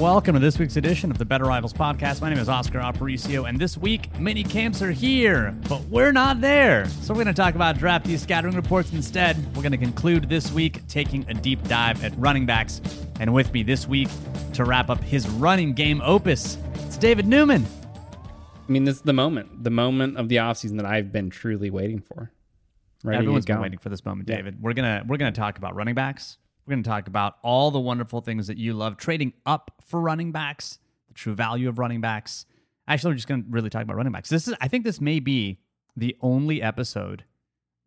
Welcome to this week's edition of the Better Rivals podcast. My name is Oscar Aparicio, and this week mini camps are here, but we're not there. So we're going to talk about draftee scattering reports instead. We're going to conclude this week taking a deep dive at running backs. And with me this week to wrap up his running game opus, it's David Newman. I mean, this is the moment, the moment of the offseason that I've been truly waiting for. Ready Everyone's been waiting for this moment, David. Yeah. We're gonna we're gonna talk about running backs. We're going to talk about all the wonderful things that you love, trading up for running backs, the true value of running backs. Actually, we're just going to really talk about running backs. This is, I think, this may be the only episode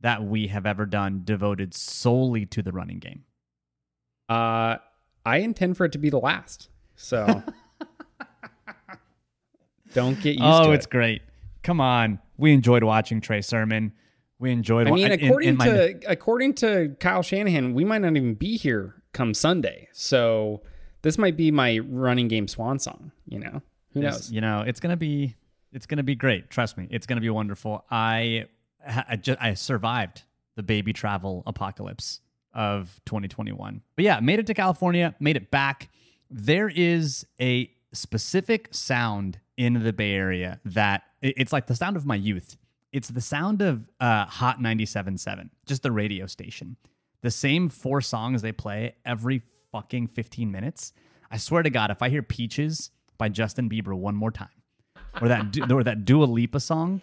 that we have ever done devoted solely to the running game. Uh, I intend for it to be the last. So don't get used oh, to it. Oh, it's great. Come on. We enjoyed watching Trey Sermon. We enjoyed. It. I mean, according in, in to my... according to Kyle Shanahan, we might not even be here come Sunday. So this might be my running game swan song. You know, who knows? You know, it's gonna be it's gonna be great. Trust me, it's gonna be wonderful. I I, just, I survived the baby travel apocalypse of 2021. But yeah, made it to California, made it back. There is a specific sound in the Bay Area that it's like the sound of my youth. It's the sound of uh, Hot 97.7, just the radio station. The same four songs they play every fucking 15 minutes. I swear to God, if I hear Peaches by Justin Bieber one more time, or that or that Dua Lipa song,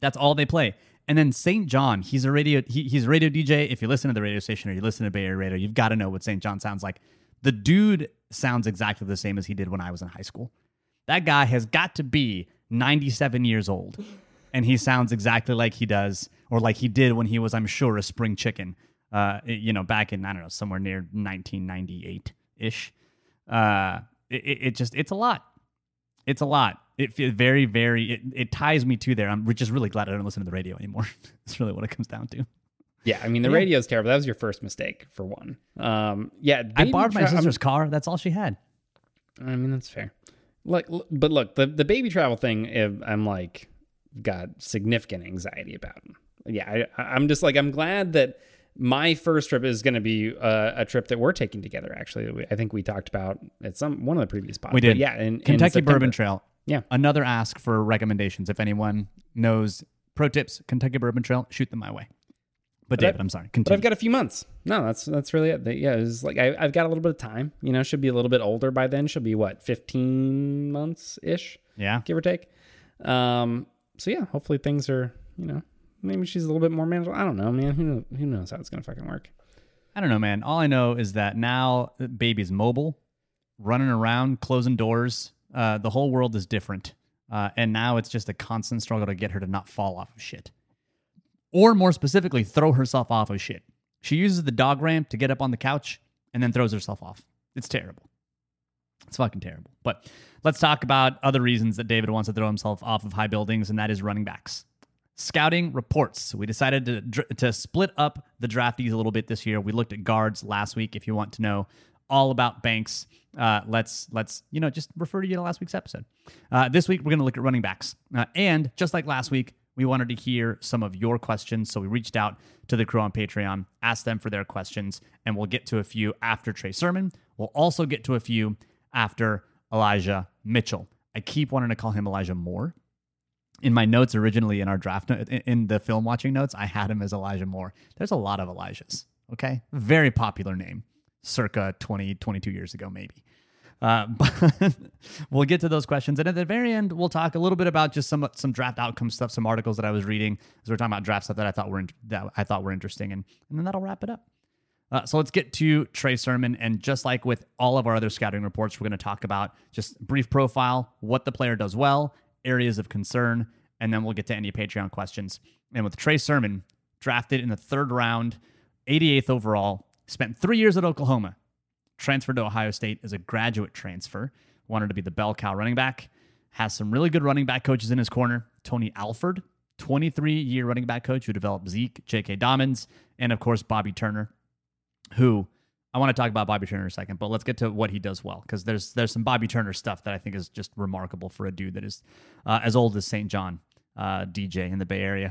that's all they play. And then St. John, he's a radio he, he's a radio DJ. If you listen to the radio station or you listen to Bay Area Radio, you've got to know what St. John sounds like. The dude sounds exactly the same as he did when I was in high school. That guy has got to be 97 years old and he sounds exactly like he does or like he did when he was, I'm sure, a spring chicken. Uh, you know, back in I don't know somewhere near 1998 ish. Uh, it, it just it's a lot. It's a lot. It feels very very. It, it ties me to there. I'm just really glad I don't listen to the radio anymore. That's really what it comes down to. Yeah, I mean the yeah. is terrible. That was your first mistake for one. Um, yeah, I borrowed tra- my sister's I'm, car. That's all she had. I mean that's fair. Look, but look, the the baby travel thing. I'm like, got significant anxiety about. Yeah, I, I'm just like I'm glad that my first trip is going to be a, a, trip that we're taking together. Actually, I think we talked about at some one of the previous podcasts. We did. But yeah, in, Kentucky in Bourbon Trail. Yeah. Another ask for recommendations. If anyone knows pro tips, Kentucky Bourbon Trail, shoot them my way. But, but David, I, am sorry. Continue. But I've got a few months. No, that's that's really it. Yeah, it's like I, have got a little bit of time. You know, should be a little bit older by then. She'll be what, 15 months ish. Yeah, give or take. Um, so yeah, hopefully things are, you know, maybe she's a little bit more manageable. I don't know, man. Who knows, who knows how it's gonna fucking work? I don't know, man. All I know is that now baby's mobile, running around, closing doors. Uh, the whole world is different, uh, and now it's just a constant struggle to get her to not fall off of shit, or more specifically, throw herself off of shit. She uses the dog ramp to get up on the couch and then throws herself off. It's terrible. It's fucking terrible. But let's talk about other reasons that David wants to throw himself off of high buildings, and that is running backs. Scouting reports. We decided to, to split up the draftees a little bit this year. We looked at guards last week. If you want to know all about Banks, uh, let's let's you know just refer to you to last week's episode. Uh, this week we're going to look at running backs, uh, and just like last week, we wanted to hear some of your questions. So we reached out to the crew on Patreon, asked them for their questions, and we'll get to a few after Trey Sermon. We'll also get to a few after Elijah Mitchell. I keep wanting to call him Elijah Moore. In my notes originally in our draft in the film watching notes, I had him as Elijah Moore. There's a lot of Elijahs. Okay, very popular name, circa 20, 22 years ago, maybe. Uh, but we'll get to those questions, and at the very end, we'll talk a little bit about just some some draft outcome stuff, some articles that I was reading as we're talking about draft stuff that I thought were in, that I thought were interesting, and and then that'll wrap it up. Uh, so let's get to Trey Sermon. And just like with all of our other scouting reports, we're going to talk about just brief profile, what the player does well, areas of concern, and then we'll get to any Patreon questions. And with Trey Sermon, drafted in the third round, 88th overall, spent three years at Oklahoma, transferred to Ohio State as a graduate transfer, wanted to be the bell cow running back, has some really good running back coaches in his corner. Tony Alford, 23 year running back coach who developed Zeke, J.K. Dobbins, and of course, Bobby Turner, who I want to talk about Bobby Turner in a second, but let's get to what he does well because there's there's some Bobby Turner stuff that I think is just remarkable for a dude that is uh, as old as St. John uh, DJ in the Bay Area.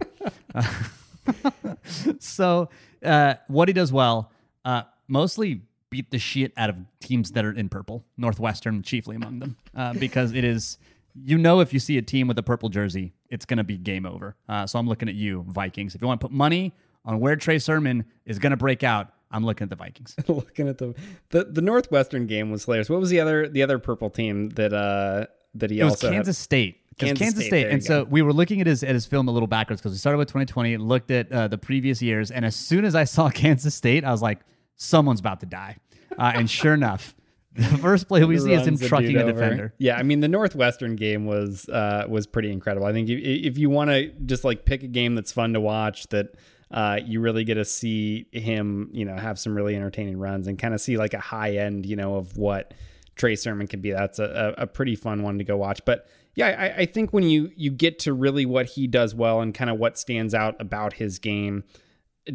so uh, what he does well, uh, mostly beat the shit out of teams that are in purple, Northwestern chiefly among them, uh, because it is you know if you see a team with a purple jersey, it's going to be game over. Uh, so I'm looking at you, Vikings. If you want to put money on where Trey Sermon is going to break out, I'm looking at the Vikings. looking at the, the the Northwestern game was hilarious. What was the other the other purple team that uh that he it was also Kansas State. Kansas Kansas State, State, and so go. we were looking at his at his film a little backwards because we started with 2020, looked at uh, the previous years, and as soon as I saw Kansas State, I was like, someone's about to die. Uh, and sure enough, the first play we see is him runs a trucking a defender. Yeah, I mean the Northwestern game was uh, was pretty incredible. I think if, if you want to just like pick a game that's fun to watch, that uh, you really get to see him, you know, have some really entertaining runs and kind of see like a high end, you know, of what Trey Sermon can be. That's a, a, pretty fun one to go watch. But yeah, I, I think when you you get to really what he does well and kind of what stands out about his game,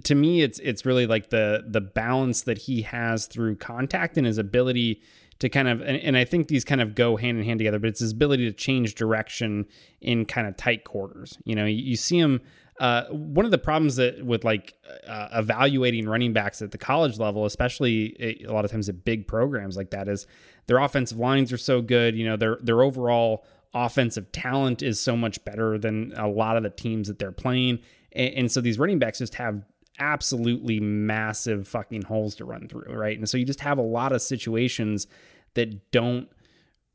to me it's it's really like the the balance that he has through contact and his ability to kind of and, and I think these kind of go hand in hand together, but it's his ability to change direction in kind of tight quarters. You know, you, you see him uh, one of the problems that with like uh, evaluating running backs at the college level, especially a lot of times at big programs like that, is their offensive lines are so good. You know, their their overall offensive talent is so much better than a lot of the teams that they're playing, and, and so these running backs just have absolutely massive fucking holes to run through, right? And so you just have a lot of situations that don't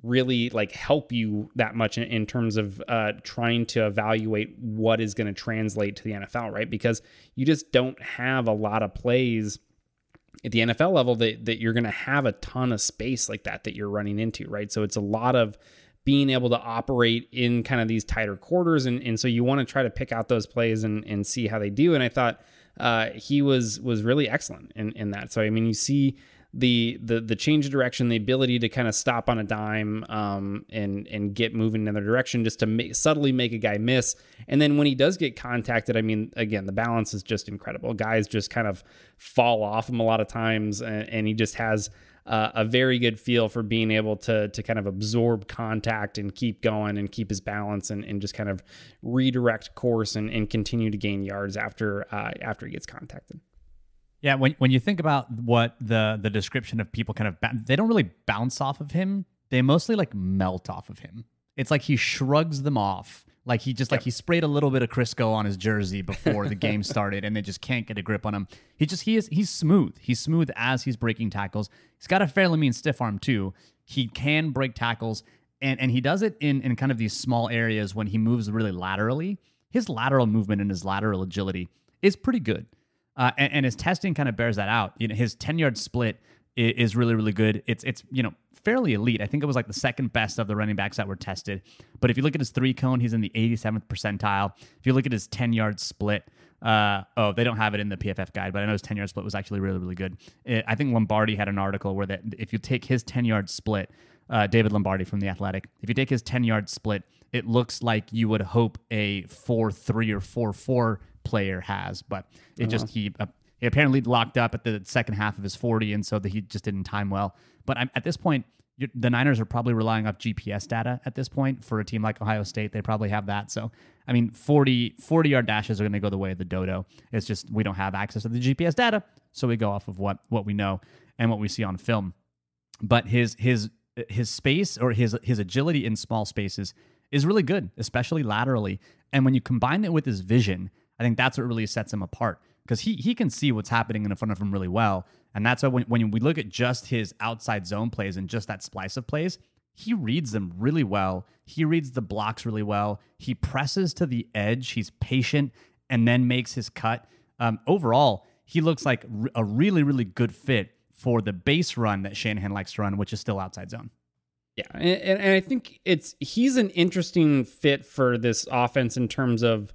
really like help you that much in, in terms of uh, trying to evaluate what is going to translate to the NFL, right? Because you just don't have a lot of plays at the NFL level that, that you're going to have a ton of space like that that you're running into, right? So it's a lot of being able to operate in kind of these tighter quarters. And, and so you want to try to pick out those plays and, and see how they do. And I thought uh, he was was really excellent in, in that. So, I mean, you see the the the change of direction, the ability to kind of stop on a dime um, and and get moving in another direction, just to make, subtly make a guy miss. And then when he does get contacted, I mean, again, the balance is just incredible. Guys just kind of fall off him a lot of times, and, and he just has uh, a very good feel for being able to to kind of absorb contact and keep going and keep his balance and, and just kind of redirect course and, and continue to gain yards after uh, after he gets contacted. Yeah, when when you think about what the the description of people kind of ba- they don't really bounce off of him. They mostly like melt off of him. It's like he shrugs them off. Like he just like he sprayed a little bit of Crisco on his jersey before the game started, and they just can't get a grip on him. He just he is he's smooth. He's smooth as he's breaking tackles. He's got a fairly mean stiff arm too. He can break tackles, and and he does it in in kind of these small areas when he moves really laterally. His lateral movement and his lateral agility is pretty good. Uh, and, and his testing kind of bears that out. You know, his ten yard split is, is really really good. It's it's you know fairly elite. I think it was like the second best of the running backs that were tested. But if you look at his three cone, he's in the 87th percentile. If you look at his ten yard split. Uh, oh, they don't have it in the PFF guide, but I know his 10 yard split was actually really, really good. It, I think Lombardi had an article where that if you take his 10 yard split, uh, David Lombardi from The Athletic, if you take his 10 yard split, it looks like you would hope a 4 3 or 4 4 player has, but it just he uh, he apparently locked up at the second half of his 40, and so that he just didn't time well. But I'm, at this point, the Niners are probably relying off GPS data at this point for a team like Ohio State. They probably have that. So I mean, 40 40 yard dashes are going to go the way of the dodo. It's just we don't have access to the GPS data, so we go off of what what we know and what we see on film. But his his his space or his his agility in small spaces is really good, especially laterally. And when you combine it with his vision, I think that's what really sets him apart. because he he can see what's happening in front of him really well. And that's why when, when we look at just his outside zone plays and just that splice of plays, he reads them really well. He reads the blocks really well. He presses to the edge. He's patient and then makes his cut. Um, overall, he looks like a really, really good fit for the base run that Shanahan likes to run, which is still outside zone. Yeah, and, and I think it's he's an interesting fit for this offense in terms of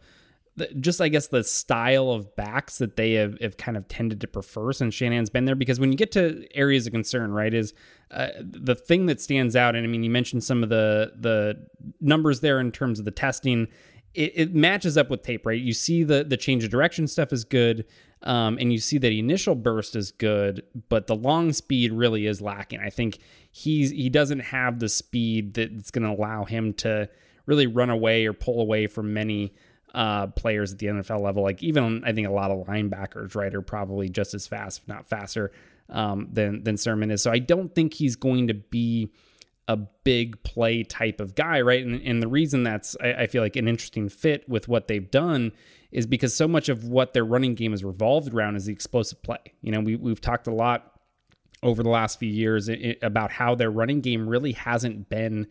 just I guess the style of backs that they have, have kind of tended to prefer since Shanahan's been there. Because when you get to areas of concern, right, is uh, the thing that stands out. And I mean, you mentioned some of the the numbers there in terms of the testing. It, it matches up with tape, right? You see the the change of direction stuff is good. Um, and you see that initial burst is good, but the long speed really is lacking. I think he's he doesn't have the speed that's going to allow him to really run away or pull away from many uh, players at the NFL level. Like even I think a lot of linebackers, right, are probably just as fast, if not faster, um, than than Sermon is. So I don't think he's going to be a big play type of guy, right? And, and the reason that's I, I feel like an interesting fit with what they've done is because so much of what their running game is revolved around is the explosive play. You know, we, we've talked a lot over the last few years about how their running game really hasn't been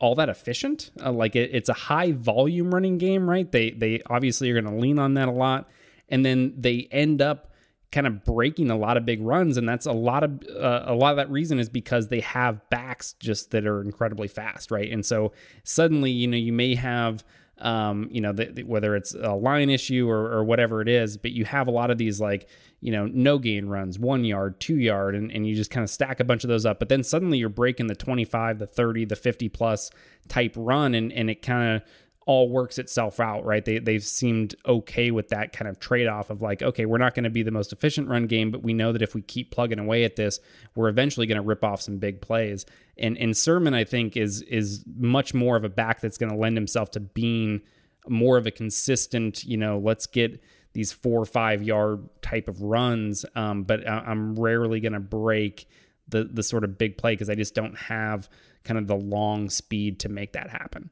all that efficient. Uh, like it, it's a high volume running game, right? They they obviously are going to lean on that a lot, and then they end up kind of breaking a lot of big runs, and that's a lot of uh, a lot of that reason is because they have backs just that are incredibly fast, right? And so suddenly, you know, you may have um, you know, the, the, whether it's a line issue or, or whatever it is, but you have a lot of these like, you know, no gain runs, one yard, two yard, and, and you just kind of stack a bunch of those up. But then suddenly you're breaking the 25, the 30, the 50 plus type run, and, and it kind of all works itself out, right? They they've seemed okay with that kind of trade off of like, okay, we're not going to be the most efficient run game, but we know that if we keep plugging away at this, we're eventually going to rip off some big plays. And and Sermon, I think, is is much more of a back that's going to lend himself to being more of a consistent, you know, let's get these four or five yard type of runs. Um, but I'm rarely going to break the the sort of big play because I just don't have kind of the long speed to make that happen.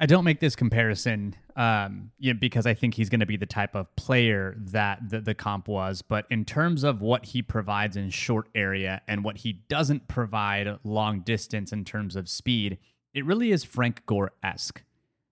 I don't make this comparison um, you know, because I think he's going to be the type of player that the, the comp was. But in terms of what he provides in short area and what he doesn't provide long distance in terms of speed, it really is Frank Gore esque.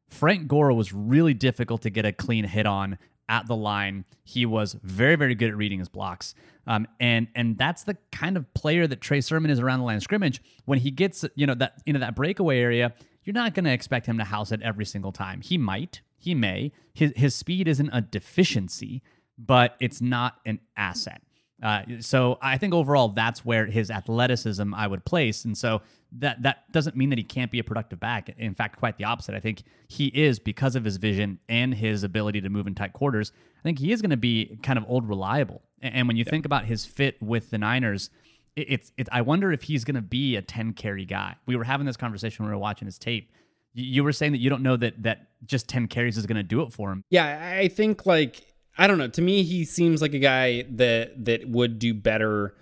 Frank Gore was really difficult to get a clean hit on at the line. He was very, very good at reading his blocks. Um, and and that's the kind of player that Trey Sermon is around the line of scrimmage. When he gets, you know, that into that breakaway area, you're not going to expect him to house it every single time. He might, he may. His, his speed isn't a deficiency, but it's not an asset. Uh, so I think overall that's where his athleticism I would place, and so that that doesn't mean that he can't be a productive back. In fact, quite the opposite. I think he is because of his vision and his ability to move in tight quarters. I think he is going to be kind of old reliable. And when you yeah. think about his fit with the Niners, it, it's I wonder if he's going to be a 10 carry guy. We were having this conversation when we were watching his tape. You, were saying that you don't know that that just 10 carries is going to do it for him. Yeah, I think like I don't know. To me, he seems like a guy that that would do better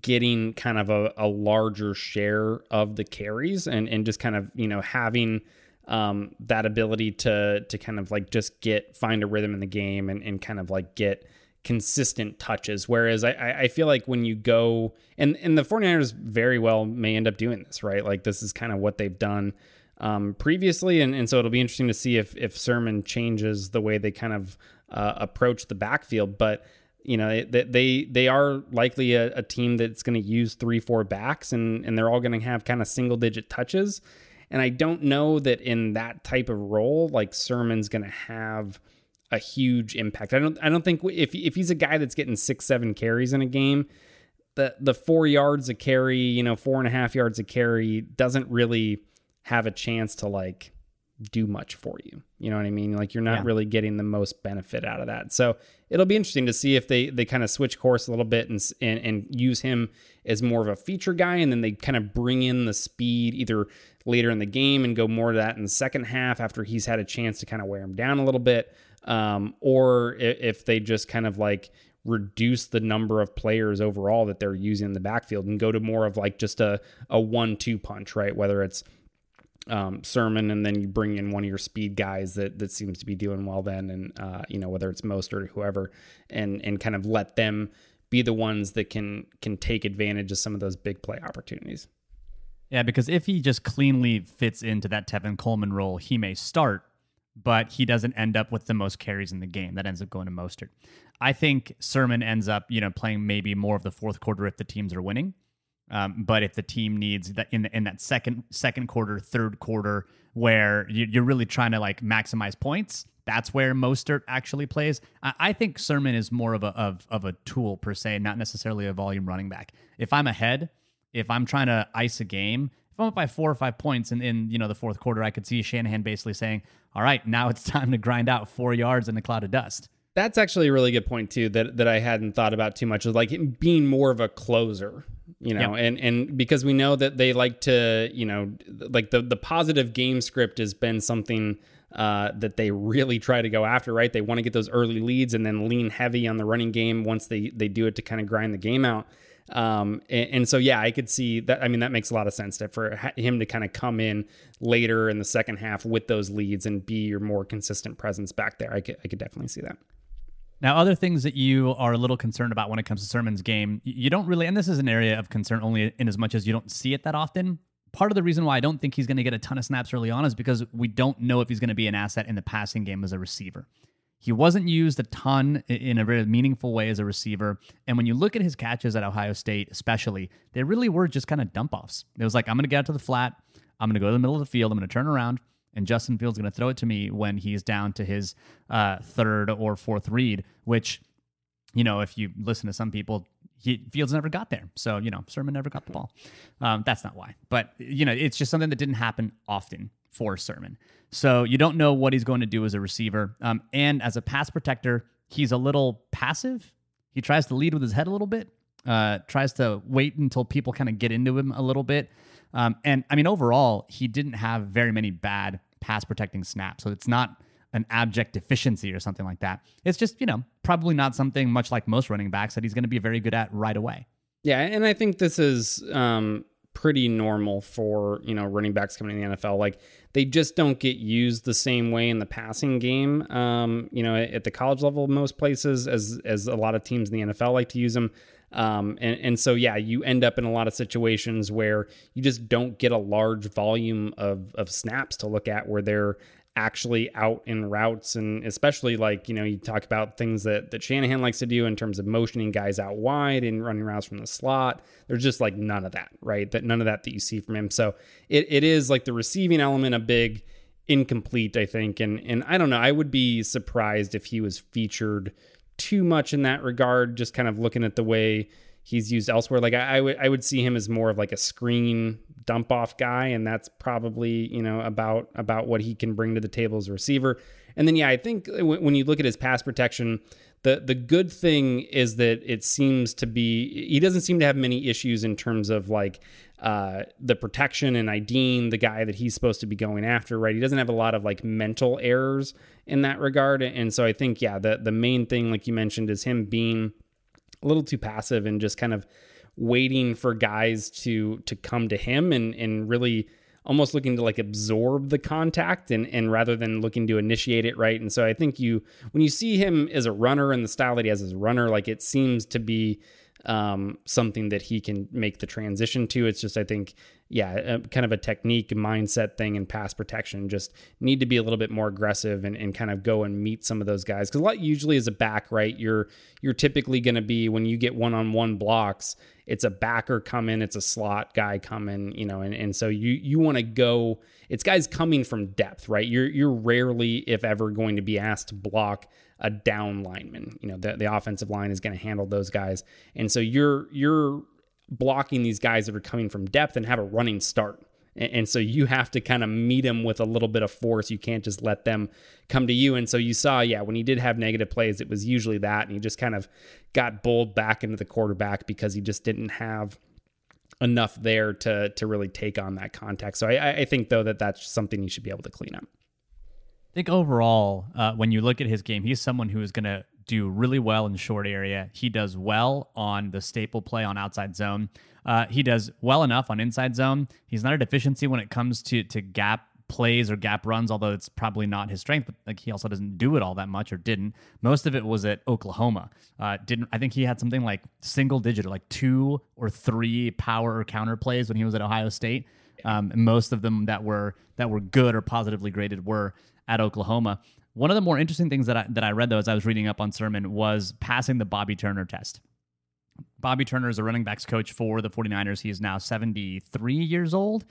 getting kind of a, a larger share of the carries and and just kind of you know having um, that ability to to kind of like just get find a rhythm in the game and, and kind of like get consistent touches. Whereas I, I feel like when you go and and the 49ers very well may end up doing this, right? Like this is kind of what they've done um, previously, and, and so it'll be interesting to see if if Sermon changes the way they kind of uh, approach the backfield. But you know they they, they are likely a, a team that's going to use three four backs, and and they're all going to have kind of single digit touches. And I don't know that in that type of role, like Sermon's going to have a huge impact. I don't I don't think if if he's a guy that's getting six seven carries in a game, the the four yards a carry, you know, four and a half yards a carry doesn't really have a chance to like do much for you. You know what I mean? Like you're not yeah. really getting the most benefit out of that. So it'll be interesting to see if they they kind of switch course a little bit and and, and use him as more of a feature guy, and then they kind of bring in the speed either later in the game and go more to that in the second half after he's had a chance to kind of wear him down a little bit um, or if they just kind of like reduce the number of players overall that they're using in the backfield and go to more of like just a, a one two punch, right? Whether it's um, Sermon, and then you bring in one of your speed guys that that seems to be doing well then, and uh, you know whether it's Most or whoever, and and kind of let them be the ones that can can take advantage of some of those big play opportunities. Yeah, because if he just cleanly fits into that Tevin Coleman role, he may start, but he doesn't end up with the most carries in the game. That ends up going to Mostert. I think Sermon ends up, you know, playing maybe more of the fourth quarter if the teams are winning. Um, but if the team needs that in in that second second quarter, third quarter, where you're really trying to like maximize points, that's where Mostert actually plays. I, I think Sermon is more of a of, of a tool per se, not necessarily a volume running back. If I'm ahead, if I'm trying to ice a game, if I'm up by four or five points in, in you know the fourth quarter, I could see Shanahan basically saying, "All right, now it's time to grind out four yards in a cloud of dust." That's actually a really good point too that that I hadn't thought about too much. Is like being more of a closer, you know, and and because we know that they like to, you know, like the the positive game script has been something uh, that they really try to go after, right? They want to get those early leads and then lean heavy on the running game once they they do it to kind of grind the game out. Um, and, and, so yeah, I could see that. I mean, that makes a lot of sense to, for him to kind of come in later in the second half with those leads and be your more consistent presence back there. I could I could definitely see that. Now, other things that you are a little concerned about when it comes to Sermon's game, you don't really, and this is an area of concern only in as much as you don't see it that often. Part of the reason why I don't think he's going to get a ton of snaps early on is because we don't know if he's going to be an asset in the passing game as a receiver. He wasn't used a ton in a very meaningful way as a receiver. And when you look at his catches at Ohio State, especially, they really were just kind of dump offs. It was like, I'm going to get out to the flat, I'm going to go to the middle of the field, I'm going to turn around, and Justin Fields going to throw it to me when he's down to his uh, third or fourth read, which, you know, if you listen to some people, he, Fields never got there. So, you know, Sermon never got the ball. Um, that's not why. But, you know, it's just something that didn't happen often for Sermon. So you don't know what he's going to do as a receiver. Um, and as a pass protector, he's a little passive. He tries to lead with his head a little bit, uh, tries to wait until people kind of get into him a little bit. Um, and I mean, overall, he didn't have very many bad pass protecting snaps. So it's not an abject deficiency or something like that. It's just, you know, probably not something much like most running backs that he's going to be very good at right away. Yeah. And I think this is um, pretty normal for, you know, running backs coming in the NFL. Like they just don't get used the same way in the passing game, um, you know, at the college level, most places, as, as a lot of teams in the NFL like to use them. Um, and, and so, yeah, you end up in a lot of situations where you just don't get a large volume of, of snaps to look at where they're actually out in routes. And especially like, you know, you talk about things that, that Shanahan likes to do in terms of motioning guys out wide and running routes from the slot. There's just like none of that, right? That none of that that you see from him. So it, it is like the receiving element a big incomplete, I think. And, and I don't know, I would be surprised if he was featured too much in that regard. Just kind of looking at the way he's used elsewhere. Like I, I would I would see him as more of like a screen dump off guy, and that's probably you know about about what he can bring to the table as a receiver. And then yeah, I think when you look at his pass protection, the the good thing is that it seems to be he doesn't seem to have many issues in terms of like uh, the protection and IDing the guy that he's supposed to be going after, right? He doesn't have a lot of like mental errors in that regard. And so I think, yeah, the, the main thing, like you mentioned, is him being a little too passive and just kind of waiting for guys to to come to him and and really almost looking to like absorb the contact and and rather than looking to initiate it right? And so i think you when you see him as a runner and the style that he has as a runner like it seems to be um, something that he can make the transition to. It's just, I think, yeah, a, kind of a technique mindset thing and pass protection. Just need to be a little bit more aggressive and, and kind of go and meet some of those guys. Because a lot usually as a back, right? You're you're typically going to be when you get one on one blocks, it's a backer coming, it's a slot guy coming, you know, and, and so you you want to go. It's guys coming from depth, right? You're you're rarely, if ever, going to be asked to block a down lineman. You know, the, the offensive line is going to handle those guys. And so you're you're blocking these guys that are coming from depth and have a running start. And, and so you have to kind of meet them with a little bit of force. You can't just let them come to you. And so you saw, yeah, when he did have negative plays, it was usually that. And he just kind of got bowled back into the quarterback because he just didn't have enough there to to really take on that contact. So I, I think though that that's something you should be able to clean up think overall, uh, when you look at his game, he's someone who is going to do really well in short area. He does well on the staple play on outside zone. Uh, he does well enough on inside zone. He's not a deficiency when it comes to to gap plays or gap runs, although it's probably not his strength. But like he also doesn't do it all that much, or didn't. Most of it was at Oklahoma. Uh, didn't I think he had something like single digit, like two or three power or counter plays when he was at Ohio State. Um, and most of them that were that were good or positively graded were at Oklahoma. One of the more interesting things that I, that I read though as I was reading up on Sermon was passing the Bobby Turner test. Bobby Turner is a running backs coach for the 49ers. He is now 73 years old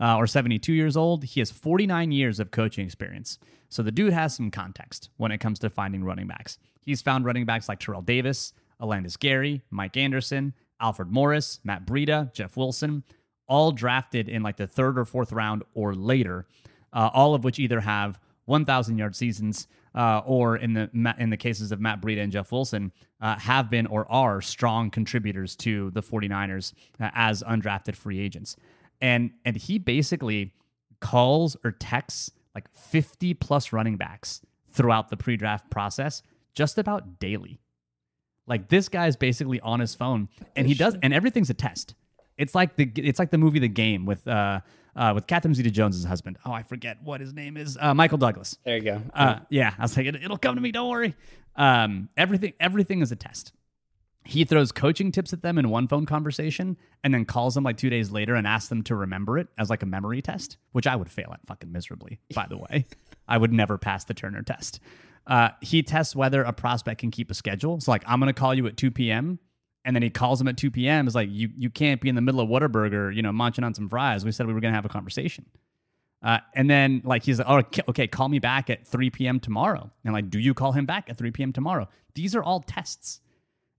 uh, or 72 years old. He has 49 years of coaching experience. So the dude has some context when it comes to finding running backs. He's found running backs like Terrell Davis, Olandis Gary, Mike Anderson, Alfred Morris, Matt Breida, Jeff Wilson, all drafted in like the third or fourth round or later, uh, all of which either have 1,000 yard seasons uh, or in the in the cases of Matt Breida and Jeff Wilson, uh, have been or are strong contributors to the 49ers uh, as undrafted free agents. And and he basically calls or texts like 50 plus running backs throughout the pre-draft process just about daily. Like this guy's basically on his phone and he does and everything's a test. It's like the it's like the movie The Game with uh uh, with Catherine Zeta-Jones' husband. Oh, I forget what his name is. Uh, Michael Douglas. There you go. Uh, yeah, I was like, it, will come to me. Don't worry. Um, everything, everything is a test. He throws coaching tips at them in one phone conversation, and then calls them like two days later and asks them to remember it as like a memory test, which I would fail at fucking miserably. By the way, I would never pass the Turner test. Uh, he tests whether a prospect can keep a schedule. So like, I'm gonna call you at 2 p.m and then he calls him at 2 p.m. Is like, you you can't be in the middle of Whataburger, you know, munching on some fries. We said we were gonna have a conversation. Uh, and then like he's like, oh, okay, call me back at 3 p.m. tomorrow. And like, do you call him back at 3 p.m. tomorrow? These are all tests.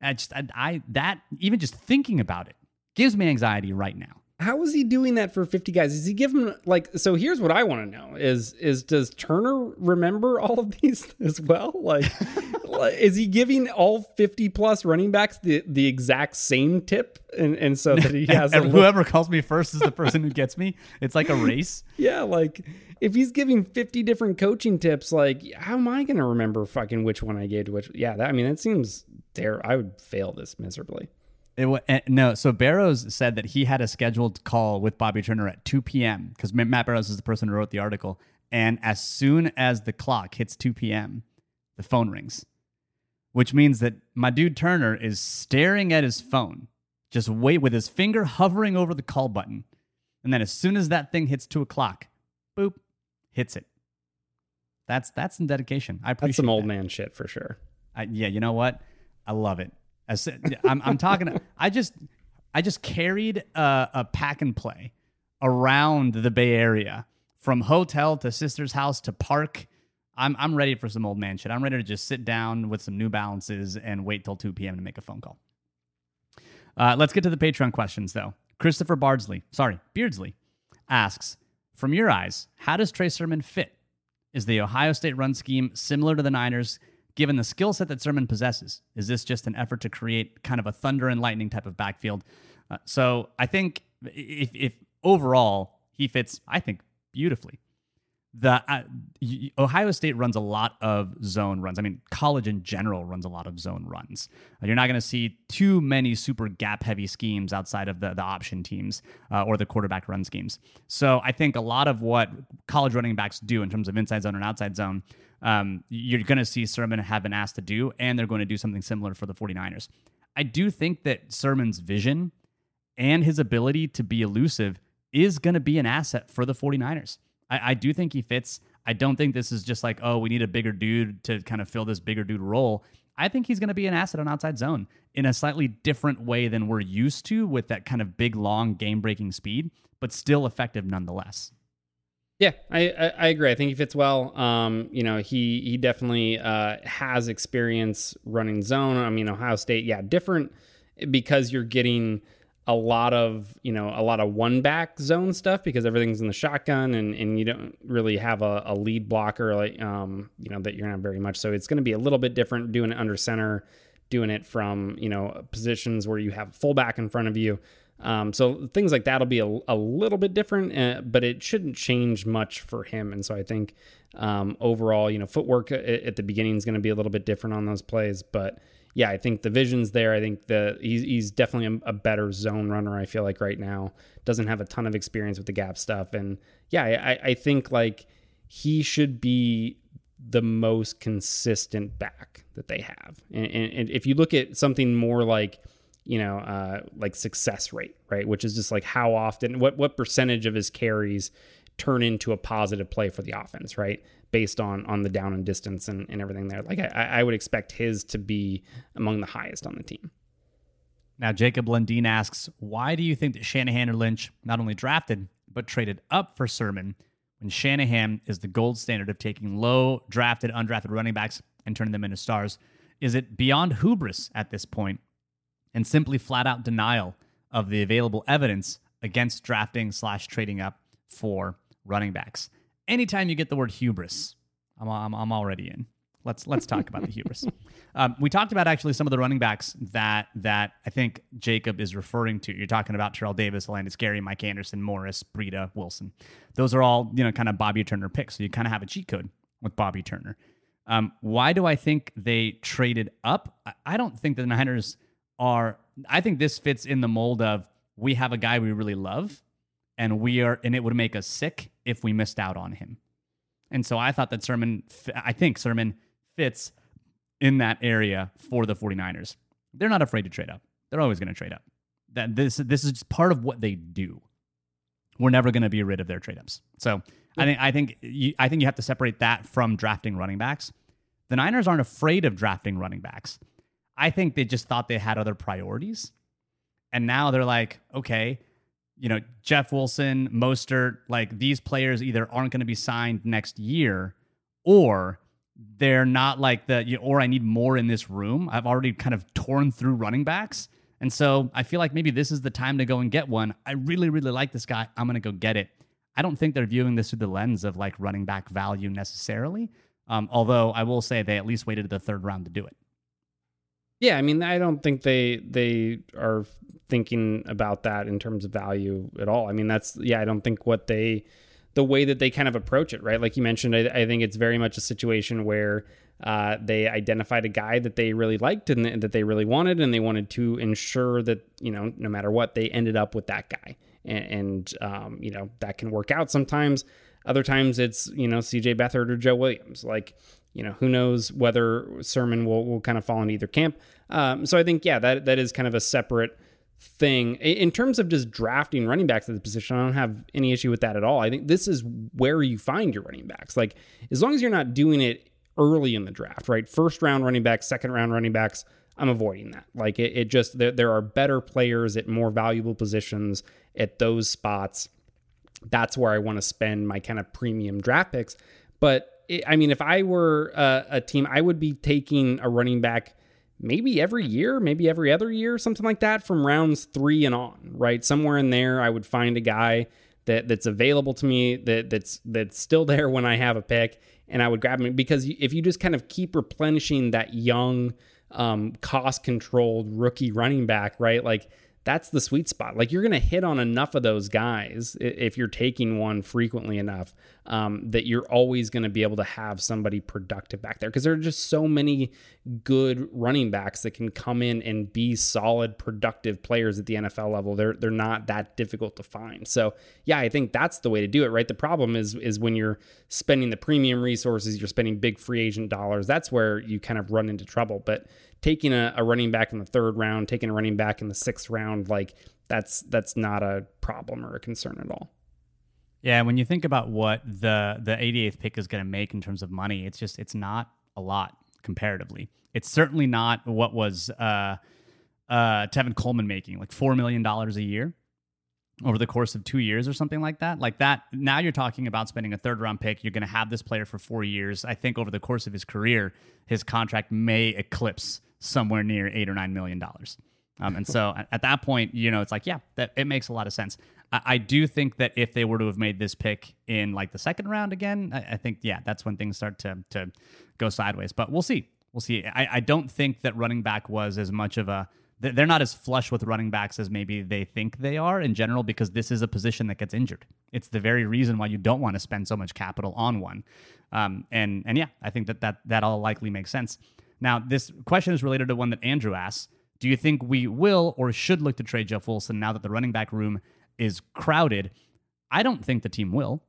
I just I, I that even just thinking about it gives me anxiety right now how is he doing that for 50 guys? Is he giving like so here's what I want to know is is does Turner remember all of these as well? Like, is he giving all 50 plus running backs the the exact same tip and and so that he has and whoever calls me first is the person who gets me. It's like a race. yeah, like if he's giving 50 different coaching tips like how am I going to remember fucking which one I gave to which? Yeah, that I mean it seems there I would fail this miserably. It eh, no. So Barrows said that he had a scheduled call with Bobby Turner at 2 p.m. because Matt Barrows is the person who wrote the article. And as soon as the clock hits 2 p.m., the phone rings, which means that my dude Turner is staring at his phone, just wait with his finger hovering over the call button. And then as soon as that thing hits two o'clock, boop, hits it. That's that's some dedication. I appreciate that's some old that. man shit for sure. I, yeah, you know what? I love it. As, I'm, I'm talking. I just I just carried a, a pack and play around the Bay Area from hotel to sister's house to park. I'm I'm ready for some old man shit. I'm ready to just sit down with some New Balances and wait till 2 p.m. to make a phone call. Uh, let's get to the Patreon questions though. Christopher Bardsley, sorry, Beardsley, asks, from your eyes, how does Trey Sermon fit? Is the Ohio State run scheme similar to the Niners? Given the skill set that Sermon possesses? Is this just an effort to create kind of a thunder and lightning type of backfield? Uh, so I think if, if overall he fits, I think beautifully. The uh, Ohio State runs a lot of zone runs. I mean, college in general runs a lot of zone runs. Uh, you're not going to see too many super gap heavy schemes outside of the the option teams uh, or the quarterback run schemes. So I think a lot of what college running backs do in terms of inside zone and outside zone um, you're going to see Sermon have been asked to do, and they're going to do something similar for the 49ers. I do think that Sermon's vision and his ability to be elusive is going to be an asset for the 49ers. I, I, do think he fits. I don't think this is just like, oh, we need a bigger dude to kind of fill this bigger dude role. I think he's going to be an asset on outside zone in a slightly different way than we're used to with that kind of big, long, game breaking speed, but still effective nonetheless. Yeah, I, I, I, agree. I think he fits well. Um, you know, he he definitely uh, has experience running zone. I mean, Ohio State, yeah, different because you're getting a lot of you know a lot of one back zone stuff because everything's in the shotgun and and you don't really have a, a lead blocker like um you know that you're not very much. So it's going to be a little bit different doing it under center, doing it from you know positions where you have fullback in front of you. Um, so things like that'll be a, a little bit different, uh, but it shouldn't change much for him. And so I think um, overall, you know, footwork at, at the beginning is going to be a little bit different on those plays, but yeah, I think the vision's there. I think the he's, he's definitely a, a, better zone runner. I feel like right now doesn't have a ton of experience with the gap stuff, and yeah, I, I think like he should be the most consistent back that they have. And, and, and if you look at something more like you know uh, like success rate, right, which is just like how often what what percentage of his carries turn into a positive play for the offense, right? Based on on the down and distance and, and everything there. Like I, I would expect his to be among the highest on the team. Now Jacob Lundeen asks, why do you think that Shanahan or Lynch not only drafted but traded up for Sermon when Shanahan is the gold standard of taking low drafted, undrafted running backs and turning them into stars? Is it beyond hubris at this point and simply flat out denial of the available evidence against drafting slash trading up for running backs. Anytime you get the word hubris, I'm, I'm, I'm already in. Let's let's talk about the hubris. Um, we talked about actually some of the running backs that that I think Jacob is referring to. You're talking about Terrell Davis, Landis Gary, Mike Anderson, Morris, Breida, Wilson. Those are all you know kind of Bobby Turner picks. So you kind of have a cheat code with Bobby Turner. Um, why do I think they traded up? I don't think the Niners are. I think this fits in the mold of we have a guy we really love and we are and it would make us sick if we missed out on him. And so I thought that Sermon I think Sermon fits in that area for the 49ers. They're not afraid to trade up. They're always going to trade up. That this this is just part of what they do. We're never going to be rid of their trade ups. So I think I think you, I think you have to separate that from drafting running backs. The Niners aren't afraid of drafting running backs. I think they just thought they had other priorities. And now they're like, okay, you know, Jeff Wilson, Mostert, like these players either aren't going to be signed next year or they're not like the, or I need more in this room. I've already kind of torn through running backs. And so I feel like maybe this is the time to go and get one. I really, really like this guy. I'm going to go get it. I don't think they're viewing this through the lens of like running back value necessarily. Um, although I will say they at least waited the third round to do it. Yeah, I mean, I don't think they they are thinking about that in terms of value at all. I mean, that's yeah, I don't think what they the way that they kind of approach it, right? Like you mentioned, I, I think it's very much a situation where uh, they identified a guy that they really liked and that they really wanted, and they wanted to ensure that you know, no matter what, they ended up with that guy, and, and um, you know that can work out sometimes. Other times it's you know C.J. Beathard or Joe Williams, like you know, who knows whether Sermon will, will kind of fall in either camp. Um, so I think, yeah, that that is kind of a separate thing. In terms of just drafting running backs at the position, I don't have any issue with that at all. I think this is where you find your running backs. Like, as long as you're not doing it early in the draft, right? First round running backs, second round running backs, I'm avoiding that. Like, it, it just, there, there are better players at more valuable positions at those spots. That's where I want to spend my kind of premium draft picks. But I mean, if I were a, a, team, I would be taking a running back maybe every year, maybe every other year, something like that from rounds three and on, right? Somewhere in there, I would find a guy that that's available to me that that's that's still there when I have a pick, and I would grab him because if you just kind of keep replenishing that young, um, cost controlled rookie running back, right? Like that's the sweet spot. Like you're going to hit on enough of those guys if you're taking one frequently enough um, that you're always going to be able to have somebody productive back there because there are just so many good running backs that can come in and be solid, productive players at the NFL level. They're they're not that difficult to find. So yeah, I think that's the way to do it. Right. The problem is is when you're spending the premium resources, you're spending big free agent dollars. That's where you kind of run into trouble. But taking a, a running back in the third round, taking a running back in the sixth round, like that's that's not a problem or a concern at all. Yeah, when you think about what the the 88th pick is going to make in terms of money, it's just it's not a lot comparatively. It's certainly not what was uh, uh, Tevin Coleman making, like four million dollars a year over the course of two years or something like that. Like that. Now you're talking about spending a third round pick. You're going to have this player for four years. I think over the course of his career, his contract may eclipse somewhere near eight or nine million dollars. Um, and so at that point, you know, it's like, yeah, that it makes a lot of sense. I, I, do think that if they were to have made this pick in like the second round again, I, I, think yeah, that's when things start to to go sideways. But we'll see. We'll see. I, I don't think that running back was as much of a they're not as flush with running backs as maybe they think they are in general because this is a position that gets injured. It's the very reason why you don't want to spend so much capital on one. Um, and and yeah, I think that that that all likely makes sense. Now, this question is related to one that Andrew asks. Do you think we will or should look to trade Jeff Wilson now that the running back room is crowded? I don't think the team will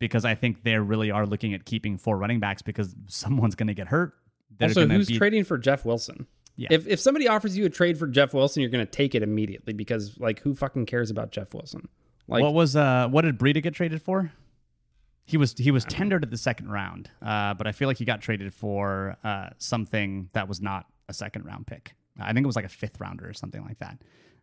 because I think they really are looking at keeping four running backs because someone's going to get hurt. They're also, who's be- trading for Jeff Wilson? Yeah. If if somebody offers you a trade for Jeff Wilson, you're going to take it immediately because like who fucking cares about Jeff Wilson? Like what was uh what did Breida get traded for? He was he was tendered at the second round, uh, but I feel like he got traded for uh, something that was not a second round pick. I think it was like a fifth rounder or something like that.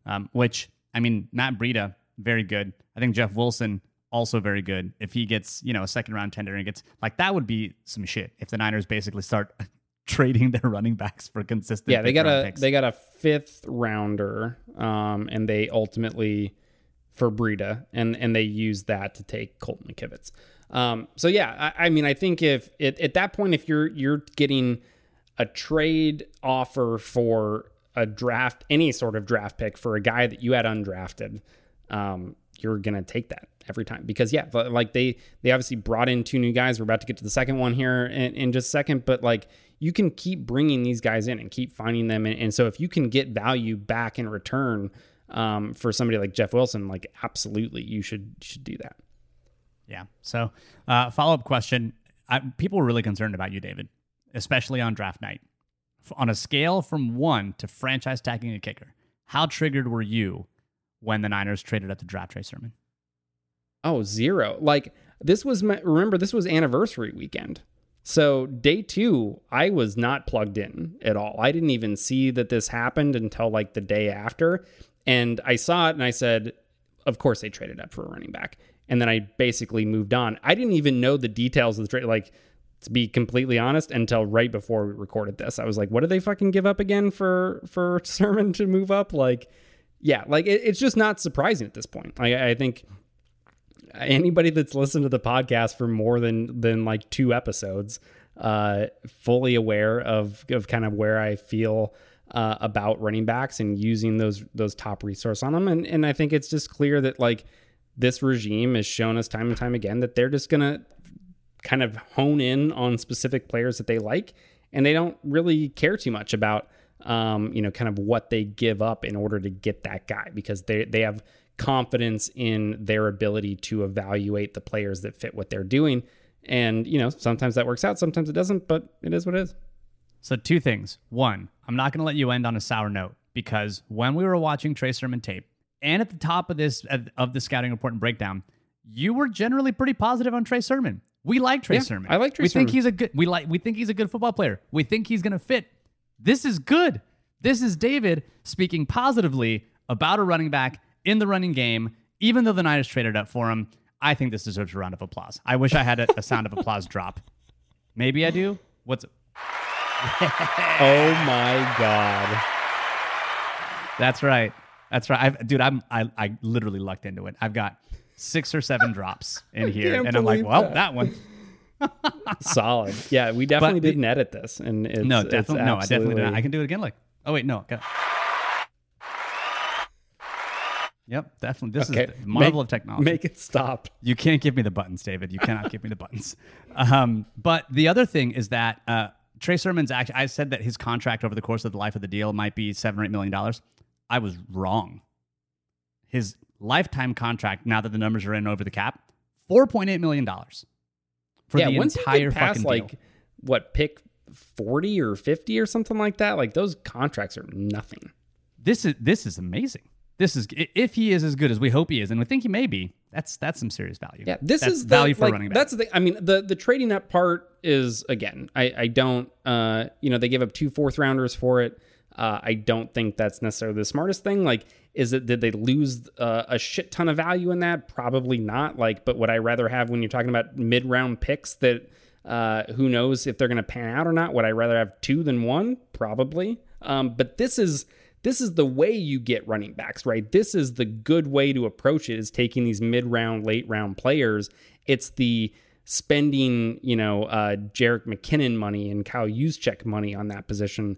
Um, which I mean, Matt Breida, very good. I think Jeff Wilson also very good. If he gets you know a second round tender and gets like that would be some shit. If the Niners basically start trading their running backs for consistent, yeah, they got a picks. they got a fifth rounder, um, and they ultimately for Breida, and and they used that to take Colt McKivitz. Um, so yeah, I, I mean, I think if it, at that point, if you're you're getting a trade offer for a draft, any sort of draft pick for a guy that you had undrafted, um, you're gonna take that every time because yeah, like they they obviously brought in two new guys. We're about to get to the second one here in, in just a second, but like you can keep bringing these guys in and keep finding them, and, and so if you can get value back in return um, for somebody like Jeff Wilson, like absolutely you should should do that. Yeah. So, uh, follow up question: I, People were really concerned about you, David, especially on draft night. On a scale from one to franchise tagging a kicker, how triggered were you when the Niners traded up to draft Trey Sermon? Oh, zero. Like this was my remember this was anniversary weekend. So day 2, I was not plugged in at all. I didn't even see that this happened until like the day after. And I saw it and I said, of course they traded up for a running back. And then I basically moved on. I didn't even know the details of the trade like to be completely honest until right before we recorded this. I was like, what did they fucking give up again for for Sermon to move up? Like yeah, like it, it's just not surprising at this point. Like I think anybody that's listened to the podcast for more than than like two episodes uh fully aware of of kind of where i feel uh, about running backs and using those those top resource on them and and i think it's just clear that like this regime has shown us time and time again that they're just gonna kind of hone in on specific players that they like and they don't really care too much about um, you know kind of what they give up in order to get that guy because they they have confidence in their ability to evaluate the players that fit what they're doing and you know sometimes that works out sometimes it doesn't but it is what it is So, two things. One, I'm not going to let you end on a sour note because when we were watching Trey Sermon tape and at the top of this of the scouting report and breakdown, you were generally pretty positive on Trey Sermon. We like Trey Yeah, Sermon. I like Trey We think he's a good. We like. We think he's a good football player. We think he's going to fit. This is good. This is David speaking positively about a running back in the running game, even though the Niners traded up for him. I think this deserves a round of applause. I wish I had a, a sound of applause drop. Maybe I do. What's oh my god That's right. That's right. I've, dude, I'm I, I literally lucked into it. I've got six or seven drops in here, and I'm like, well, that. that, one. solid yeah we definitely the- didn't edit this and it's, No, it's definitely. No, I definitely did not. I can do it again. Like, oh wait, no. Go. Yep, definitely. This Okay, is the marvel make- of technology. make it stop You can't give me the buttons, David. You cannot give me the buttons. Um, but the other thing is that uh, Trey Sermon's actually, I said that his contract over the course of the life of the deal might be seven or eight million dollars. I was wrong. His lifetime contract, now that the numbers are in over the cap, four point eight million dollars for yeah the once entire you get past fucking like deal. what pick 40 or 50 or something like that like those contracts are nothing This is this is amazing. This is if he is as good as we hope he is, and we think he may be. That's that's some serious value. Yeah, this That's is the, value for like, running back. That's the thing. I mean, the the trading up part is again. I I don't. Uh, you know, they gave up two fourth rounders for it. Uh, I don't think that's necessarily the smartest thing. Like, is it did they lose uh, a shit ton of value in that? Probably not. Like, but would I rather have when you're talking about mid round picks that uh, who knows if they're going to pan out or not? Would I rather have two than one? Probably. Um, but this is this is the way you get running backs, right? This is the good way to approach it is taking these mid round, late round players. It's the spending, you know, uh, Jerick McKinnon money and Kyle Juszczyk money on that position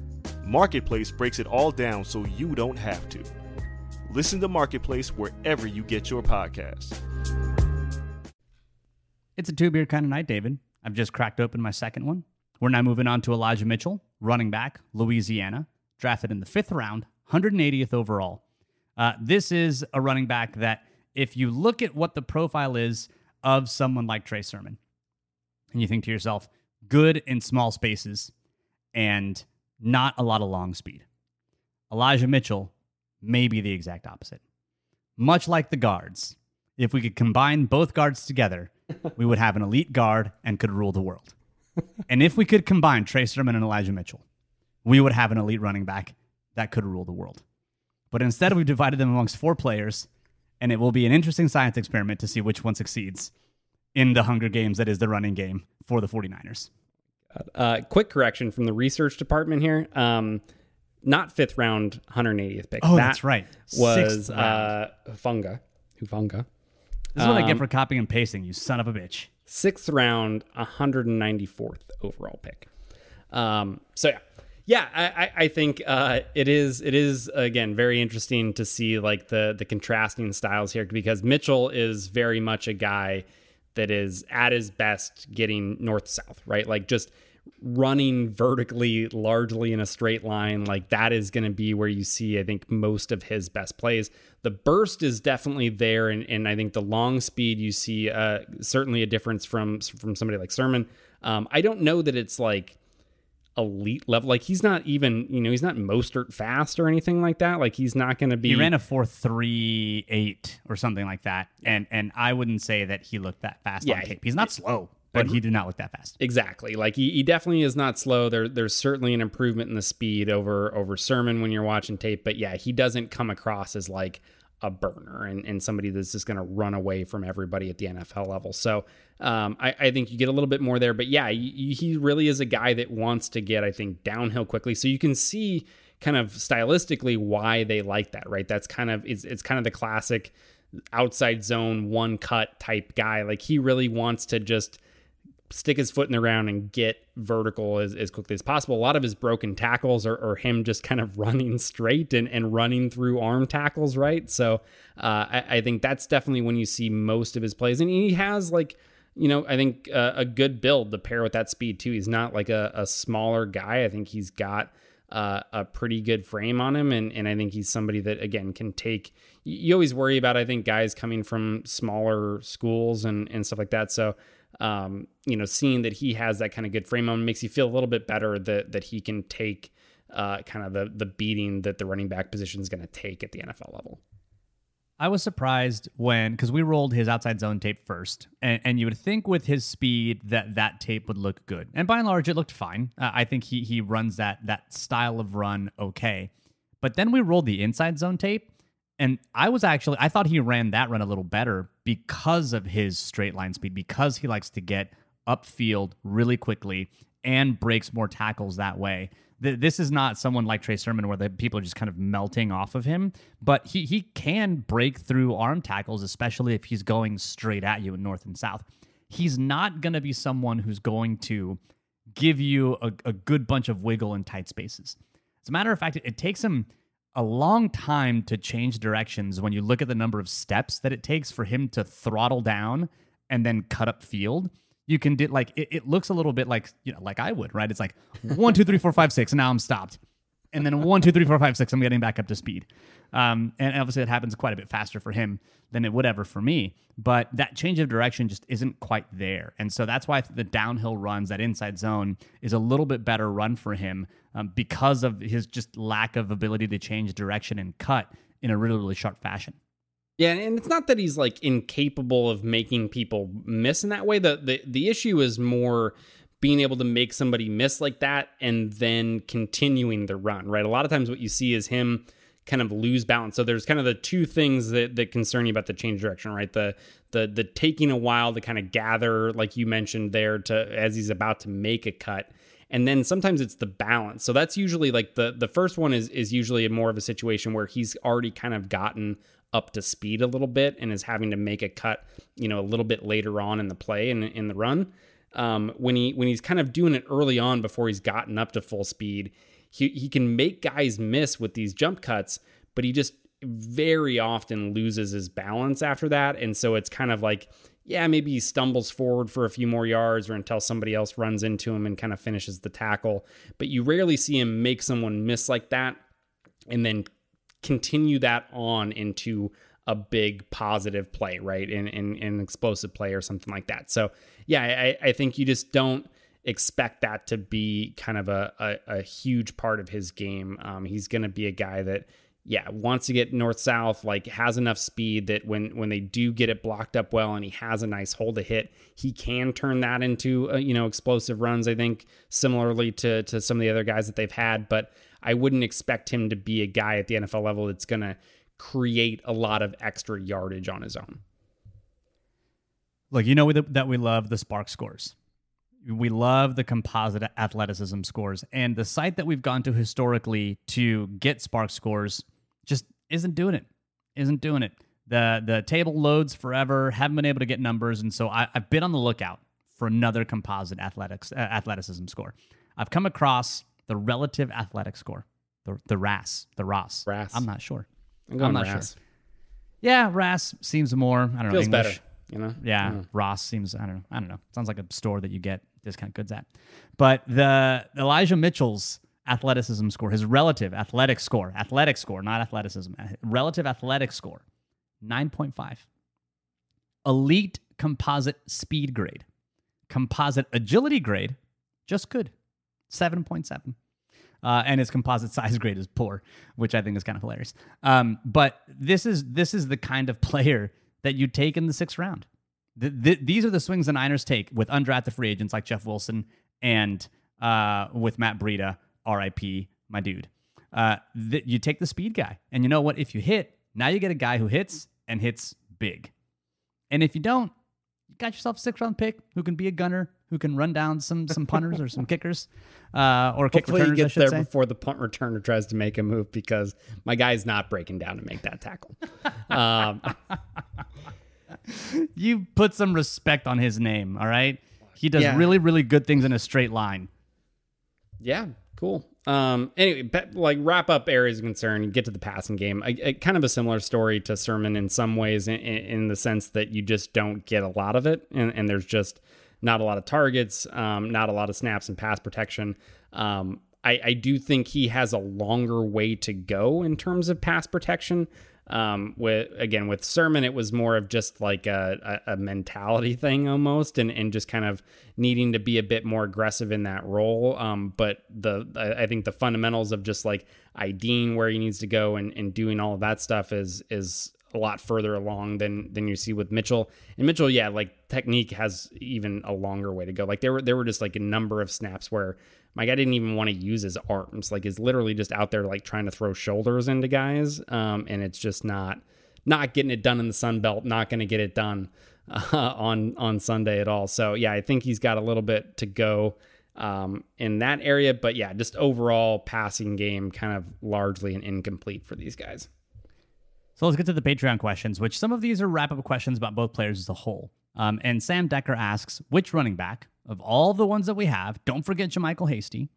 Marketplace breaks it all down so you don't have to. Listen to Marketplace wherever you get your podcasts. It's a two beer kind of night, David. I've just cracked open my second one. We're now moving on to Elijah Mitchell, running back, Louisiana, drafted in the fifth round, 180th overall. Uh, this is a running back that, if you look at what the profile is of someone like Trey Sermon, and you think to yourself, good in small spaces and not a lot of long speed. Elijah Mitchell may be the exact opposite. Much like the guards, if we could combine both guards together, we would have an elite guard and could rule the world. and if we could combine Trey Sermon and Elijah Mitchell, we would have an elite running back that could rule the world. But instead, we've divided them amongst four players, and it will be an interesting science experiment to see which one succeeds in the Hunger Games that is the running game for the 49ers. Uh, quick correction from the research department here. Um, not fifth round, 180th pick. Oh, that that's right. Was Sixth uh, Funga. Hufanga. This is what I get Um, for copying and pasting, you son of a bitch. Sixth round, 194th overall pick. Um, so yeah. Yeah, I, I- I think uh, it is it is again very interesting to see like the the contrasting styles here because Mitchell is very much a guy that is at his best getting north south, right? Like just running vertically largely in a straight line like that is going to be where you see i think most of his best plays the burst is definitely there and, and i think the long speed you see uh, certainly a difference from from somebody like sermon um, i don't know that it's like elite level like he's not even you know he's not mostert fast or anything like that like he's not going to be He ran a four three eight or something like that, and and I wouldn't say that he looked that fast Yeah, on tape. He's not slow, but he did not look that fast. Exactly. Like he, he definitely is not slow. There there's certainly an improvement in the speed over over Sermon when you're watching tape, but yeah, he doesn't come across as like a burner and, and somebody that's just going to run away from everybody at the NFL level. So um, I, I think you get a little bit more there, but yeah, he, he really is a guy that wants to get I think downhill quickly. So you can see kind of stylistically why they like that, right? That's kind of it's it's kind of the classic outside zone one cut type guy. Like he really wants to just stick his foot in the ground and get vertical as, as quickly as possible. A lot of his broken tackles are, are him just kind of running straight and, and running through arm tackles, right? So uh, I, I think that's definitely when you see most of his plays. And he has like, you know, I think uh, a good build to pair with that speed too. He's not like a, a smaller guy. I think he's got uh, a pretty good frame on him. And, and I think he's somebody that, again, can take. You always worry about, I think, guys coming from smaller schools and, and stuff like that. So, um, you know, seeing that he has that kind of good frame on makes you feel a little bit better that that he can take uh, kind of the the beating that the running back position is going to take at the NFL level. I was surprised when because we rolled his outside zone tape first, and, and you would think with his speed that that tape would look good, and by and large it looked fine. Uh, I think he he runs that that style of run okay, but then we rolled the inside zone tape, and I was actually I thought he ran that run a little better because of his straight line speed because he likes to get upfield really quickly and breaks more tackles that way. This is not someone like Trey Sermon where the people are just kind of melting off of him, but he he can break through arm tackles, especially if he's going straight at you in north and south. He's not going to be someone who's going to give you a, a good bunch of wiggle in tight spaces. As a matter of fact, it, it takes him a long time to change directions when you look at the number of steps that it takes for him to throttle down and then cut up field. You can do like it, it looks a little bit like you know, like I would, right? It's like one, two, three, four, five, six, and now I'm stopped. And then one, two, three, four, five, six, I'm getting back up to speed. Um, and obviously, it happens quite a bit faster for him than it would ever for me. But that change of direction just isn't quite there. And so that's why the downhill runs, that inside zone, is a little bit better run for him um, because of his just lack of ability to change direction and cut in a really, really sharp fashion. Yeah, and it's not that he's like incapable of making people miss in that way. The the the issue is more being able to make somebody miss like that and then continuing the run, right? A lot of times what you see is him kind of lose balance. So there's kind of the two things that, that concern you about the change direction, right? The the the taking a while to kind of gather, like you mentioned there, to as he's about to make a cut. And then sometimes it's the balance. So that's usually like the the first one is is usually more of a situation where he's already kind of gotten up to speed a little bit and is having to make a cut, you know, a little bit later on in the play and in, in the run. Um, when he when he's kind of doing it early on before he's gotten up to full speed, he he can make guys miss with these jump cuts, but he just very often loses his balance after that, and so it's kind of like yeah, maybe he stumbles forward for a few more yards or until somebody else runs into him and kind of finishes the tackle, but you rarely see him make someone miss like that and then continue that on into a big positive play, right? In, an explosive play or something like that. So, yeah, I, I think you just don't expect that to be kind of a, a, a huge part of his game. Um, he's going to be a guy that, yeah, wants to get north south, like has enough speed that when when they do get it blocked up well and he has a nice hole to hit, he can turn that into uh, you know explosive runs. I think similarly to to some of the other guys that they've had, but I wouldn't expect him to be a guy at the NFL level that's going to create a lot of extra yardage on his own. Look, you know that we love the SPARQ scores. We love the composite athleticism scores. And the site that we've gone to historically to get SPARQ scores just isn't doing it. Isn't doing it. The the table loads forever, haven't been able to get numbers. And so I, have been on the lookout for another composite athletics uh, athleticism score. I've come across the relative athletic score, the the RAS, the ROS. RAS. I'm not sure. I'm, I'm not RAS. sure. Yeah, RAS seems more. I don't Feels know. English. better. You know. Yeah, yeah, Ross seems. I don't know. I don't know. Sounds like a store that you get discount goods at. But the Elijah Mitchell's athleticism score, his relative athletic score, athletic score, not athleticism, relative athletic score, nine point five. Elite composite speed grade, composite agility grade, just good, seven point seven uh, and his composite size grade is poor, which I think is kind of hilarious. Um, but this is this is the kind of player that you take in the sixth round. The, the, these are the swings the Niners take with undrafted free agents like Jeff Wilson and uh, with Matt Breida, R.I.P. My dude. Uh, you take the speed guy, and you know what? If you hit, now you get a guy who hits and hits big. And if you don't, you got yourself a six round pick who can be a gunner, who can run down some some punters or some kickers, uh, or kick Hopefully returners. he gets there say. before the punt returner tries to make a move because my guy's not breaking down to make that tackle. um, you put some respect on his name, all right? He does Yeah. really, really good things in a straight line. yeah, cool. Um, anyway, like wrap up areas of concern, get to the passing game. I, I- kind of a similar story to Sermon in some ways, in, in the sense that you just don't get a lot of it, and, and there's just not a lot of targets, um, not a lot of snaps and pass protection. Um, I, I do think he has a longer way to go in terms of pass protection. Um, with again with Sermon, it was more of just like a, a, mentality thing almost, and and just kind of needing to be a bit more aggressive in that role. Um, but the I, I think the fundamentals of just like IDing where he needs to go and, and doing all of that stuff is is a lot further along than than you see with Mitchell. And Mitchell, yeah, like technique has even a longer way to go. Like there were there were just like a number of snaps where my guy didn't even want to use his arms. Like is literally just out there like trying to throw shoulders into guys. Um, and it's just not not getting it done in the Sun Belt. Not going to get it done uh, on on Sunday at all. So yeah, I think he's got a little bit to go um, in that area. But yeah, just overall passing game kind of largely an incomplete for these guys. So let's get to the Patreon questions, which some of these are wrap up questions about both players as a whole. Um, and Sam Decker asks, which running back of all the ones that we have, don't forget JaMycal Hasty,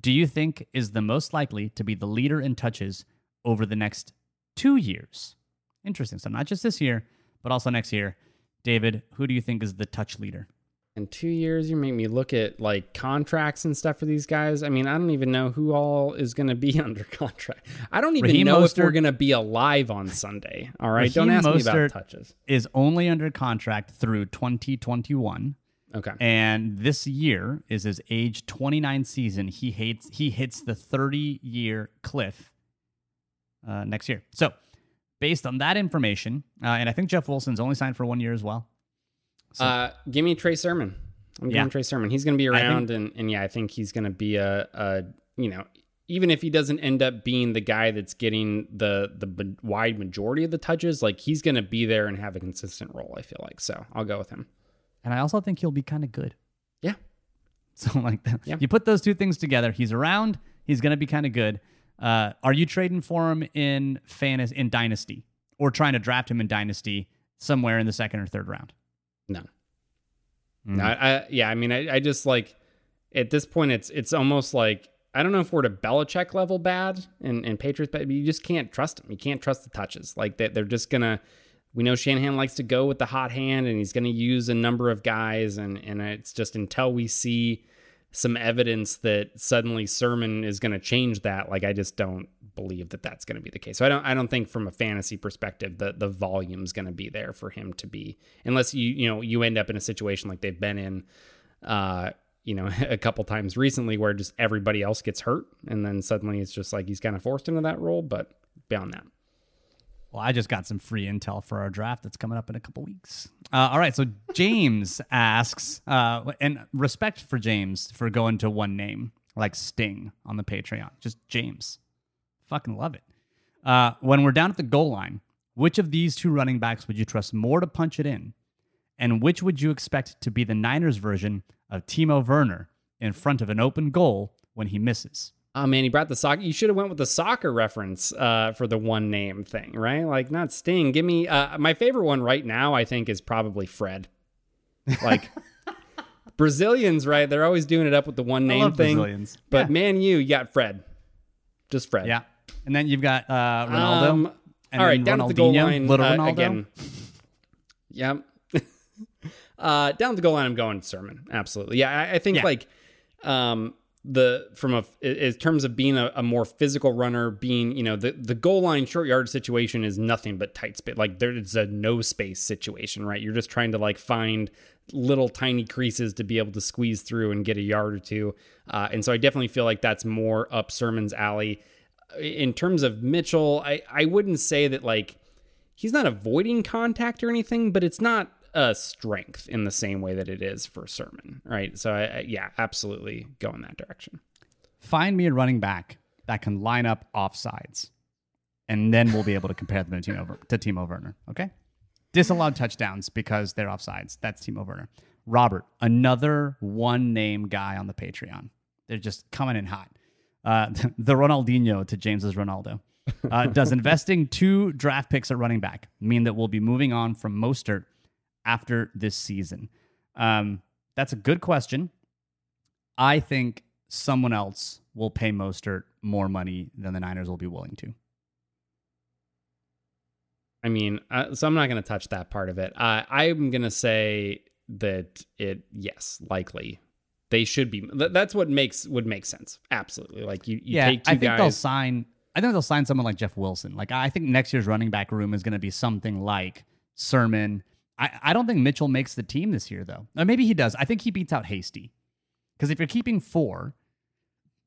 do you think is the most likely to be the leader in touches over the next two years? Interesting. So not just this year, but also next year. David, who do you think is the touch leader? In two years you make me look at like contracts and stuff for these guys i mean i don't even know who all is going to be under contract i don't even Raheem know if Mostert- we're going to be alive on sunday all right Raheem don't ask me about touches Is only under contract through 2021. okay And this year is his age 29 season. He hates he hits the 30 year cliff uh, next year. So, based on that information, uh, and I think Jeff Wilson's only signed for one year as well. So- uh give me trey sermon i'm Yeah. giving trey sermon he's going to be I think- around and, and yeah i think he's going to be a, a you know even if he doesn't end up being the guy that's getting the the wide majority of the touches, like he's going to be there and have a consistent role. I feel like so. I'll go with him. And I also think he'll be kind of good. Yeah. So like, that. Yeah. you put those two things together. He's around. He's going to be kind of good. Uh, are you trading for him in fantasy in dynasty or trying to draft him in dynasty somewhere in the second or third round? No. Mm. No, I, I yeah, I mean, I, I just like at this point, it's it's almost like I don't know if we're to Belichick level bad and and Patriots, but you just can't trust them. You can't trust the touches. Like that, they're just gonna. We know Shanahan likes to go with the hot hand, and he's going to use a number of guys, and and it's just until we see some evidence that suddenly Sermon is going to change that. Like I just don't believe that that's going to be the case. So I don't I don't think from a fantasy perspective the the volume's going to be there for him to be unless you you know you end up in a situation like they've been in uh you know a couple times recently where just everybody else gets hurt and then suddenly it's just like he's kind of forced into that role but beyond that Well, I just got some free intel for our draft that's coming up in a couple weeks. Uh, all right, so James asks, uh, and respect for James for going to one name like Sting on the Patreon. Just James, fucking love it. Uh, when we're down at the goal line, which of these two running backs would you trust more to punch it in, and which would you expect to be the Niners version of Timo Werner in front of an open goal when he misses? Oh man he brought the soccer you should have went with the soccer reference uh for the one name thing right like not sting give me uh my favorite one right now i think is probably fred like brazilians right they're always doing it up with the one name thing Brazilians. but Yeah. man you you got fred just fred Yeah. And then you've got uh, Ronaldo. Um, and all right, down at the goal line Little uh, Ronaldo. again. Yep. uh, down at the goal line, I'm going Sermon. Absolutely. Yeah, I, I think Yeah. like um, the from a in terms of being a, a more physical runner, being you know the the goal line short yard situation is nothing but tight space. Like there's a no space situation, right? You're just trying to like find little tiny creases to be able to squeeze through and get a yard or two. Uh, and so I definitely feel like that's more up Sermon's alley in terms of Mitchell, I, I wouldn't say that like he's not avoiding contact or anything, but it's not a strength in the same way that it is for Sermon, right? So I, I yeah, absolutely go in that direction. Find me a running back that can line up offsides, and then we'll be able to compare them to Timo, to Timo Werner. Okay. Disallowed touchdowns because they're offsides. That's Timo Werner. Robert, another one name guy on the Patreon. They're just coming in hot. Uh, the Ronaldinho to James's Ronaldo. Uh, does investing two draft picks at running back mean that we'll be moving on from Mostert after this season? Um, that's a good question. I think someone else will pay Mostert more money than the Niners will be willing to. I mean, uh, so I'm not going to touch that part of it. Uh, I'm going to say that it, yes, likely they should be. Th- that's what makes would make sense. Absolutely, like you, you yeah, take two I think guys. they'll sign. I think they'll sign someone like Jeff Wilson. Like I think next year's running back room is going to be something like Sermon. I, I don't think Mitchell makes the team this year though. Or maybe he does. I think he beats out Hasty. Because if you're keeping four,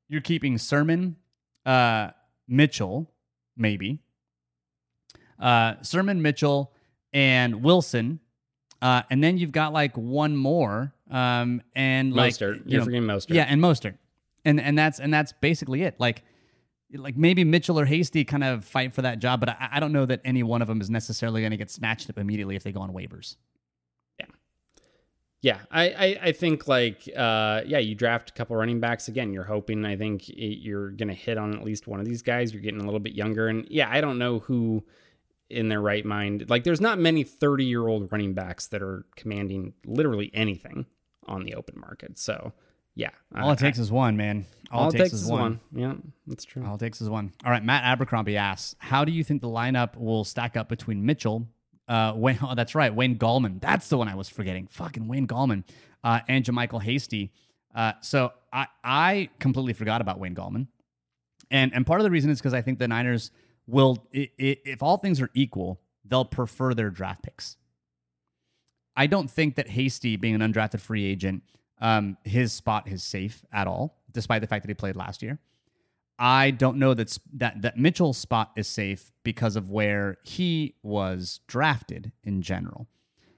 you're keeping Sermon, uh, Mitchell, maybe. Uh, Sermon, Mitchell, and Wilson. Uh, and then you've got like one more. Um, and like Mostert. you You're know, forgetting Mostert. yeah, and Mostert, and and that's and that's basically it. Like, like maybe Mitchell or Hasty kind of fight for that job, but I, I don't know that any one of them is necessarily going to get snatched up immediately if they go on waivers. Yeah, I, I, I think like uh, yeah, you draft a couple running backs again. You're hoping I think it, you're gonna hit on at least one of these guys. You're getting a little bit younger, and yeah, I don't know who in their right mind. Like, there's not many 30 year old running backs that are commanding literally anything on the open market. So yeah, All it takes is one, man. All, all it takes, is one. Yeah, that's true. All it takes is one. All right, Matt Abercrombie asks, how do you think the lineup will stack up between Mitchell, uh, Wayne, oh, that's right, Wayne Gallman. That's the one I was forgetting. Fucking Wayne Gallman uh, and JaMycal Hasty. Uh, so I, I completely forgot about Wayne Gallman. And, and part of the reason is because I think the Niners will, i- i- if all things are equal, they'll prefer their draft picks. I don't think that Hasty, being an undrafted free agent, um, his spot is safe at all, despite the fact that he played last year. I don't know that that that Mitchell's spot is safe because of where he was drafted in general.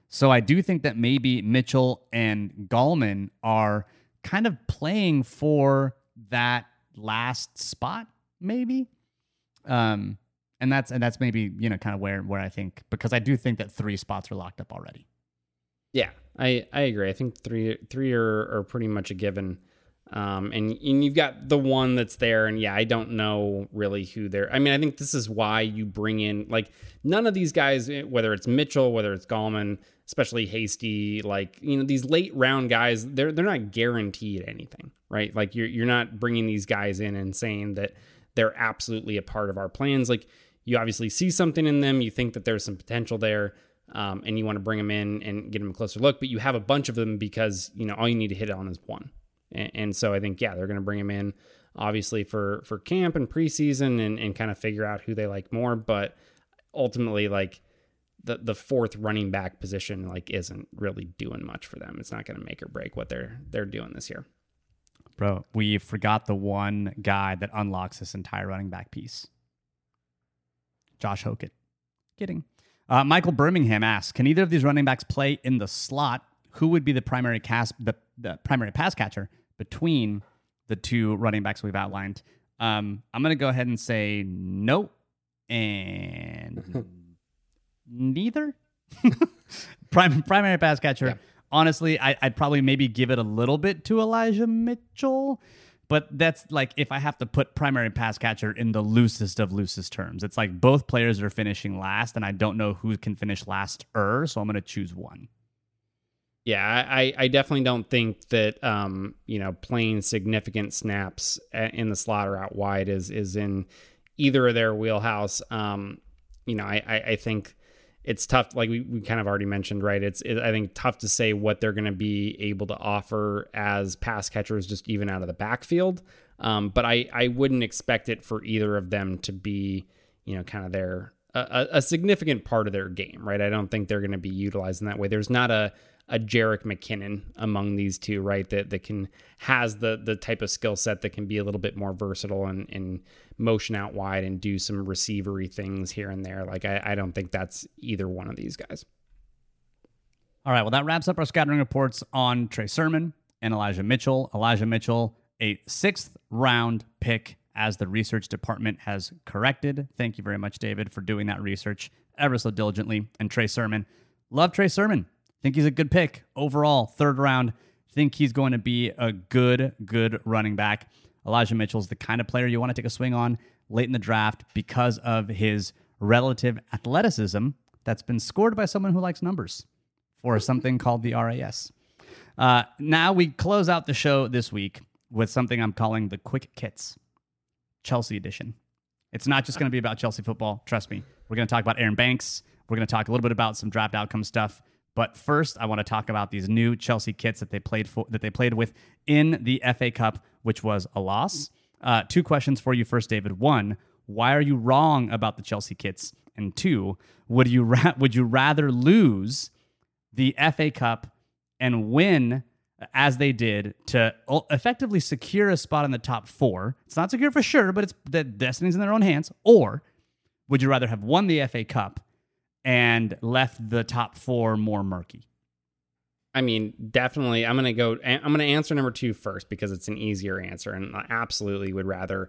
So I do think that maybe Mitchell and Gallman are kind of playing for that last spot, maybe. Um, and that's and that's maybe you know kind of where where I think because I do think that three spots are locked up already. Yeah, I I agree. I think three three are, are pretty much a given. Um, and and you've got the one that's there, and yeah, I don't know really who they're. I mean, I think this is why you bring in like none of these guys, eh, whether it's Mitchell, whether it's Gallman, especially Hasty, like you know these late round guys, they're they're not guaranteed anything, right? Like you're you're not bringing these guys in and saying that they're absolutely a part of our plans. Like you obviously see something in them, you think that there's some potential there. Um, and you want to bring them in and get them a closer look, but you have a bunch of them because you know all you need to hit on is one. And, and so I think, yeah, they're going to bring them in obviously for, for camp and preseason and, and kind of figure out who they like more. But ultimately, like the, the fourth running back position, like isn't really doing much for them. It's not going to make or break what they're, they're doing this year. Bro, we forgot the one guy that unlocks this entire running back piece. Josh Hokit. Kidding. Uh, Michael Birmingham asks, can either of these running backs play in the slot? Who would be the primary cast the, the primary pass catcher between the two running backs we've outlined? Um, I'm gonna go ahead and say no and neither. Prim- primary pass catcher. Yeah. Honestly, I, I'd probably maybe give it a little bit to Elijah Mitchell. But that's like if I have to put primary pass catcher in the loosest of loosest terms. It's like both players are finishing last, and I don't know who can finish last er, so I'm gonna choose one. Yeah, I, I definitely don't think that um, you know playing significant snaps in the slot or out wide is is in either of their wheelhouse. Um, you know, I, I, I think it's tough. Like we, we kind of already mentioned, right? It's it, I think tough to say what they're going to be able to offer as pass catchers, just even out of the backfield. Um, but I I wouldn't expect it for either of them to be you know kind of their a, a significant part of their game, right? I don't think they're going to be utilized in that way. There's not a a Jerick McKinnon among these two, right? That that can has the the type of skill set that can be a little bit more versatile and, and motion out wide and do some receivery things here and there. Like I, I don't think that's either one of these guys. All right, well that wraps up our scattering reports on Trey Sermon and Elijah Mitchell. Elijah Mitchell, a sixth round pick as the research department has corrected. Thank you very much, David, for doing that research ever so diligently. And Trey Sermon, love Trey Sermon. Think he's a good pick overall, third round. Think he's going to be a good, good running back. Elijah Mitchell's the kind of player you want to take a swing on late in the draft because of his relative athleticism that's been scored by someone who likes numbers for something called the RAS. Uh, now we close out the show this week with something I'm calling the Quick Kits Chelsea edition. It's not just going to be about Chelsea football. Trust me. We're going to talk about Aaron Banks. We're going to talk a little bit about some draft outcome stuff. But first, I want to talk about these new Chelsea kits that they played for that they played with in the FA Cup, which was a loss. Uh, two questions for you first, David. One, why are you wrong about the Chelsea kits? And two, would you ra- would you rather lose the FA Cup and win as they did to effectively secure a spot in the top four? It's not secure for sure, but it's the destiny's in their own hands. Or would you rather have won the FA Cup and left the top four more murky? I mean, definitely. I'm gonna go. I'm gonna answer number two first because it's an easier answer, and I absolutely would rather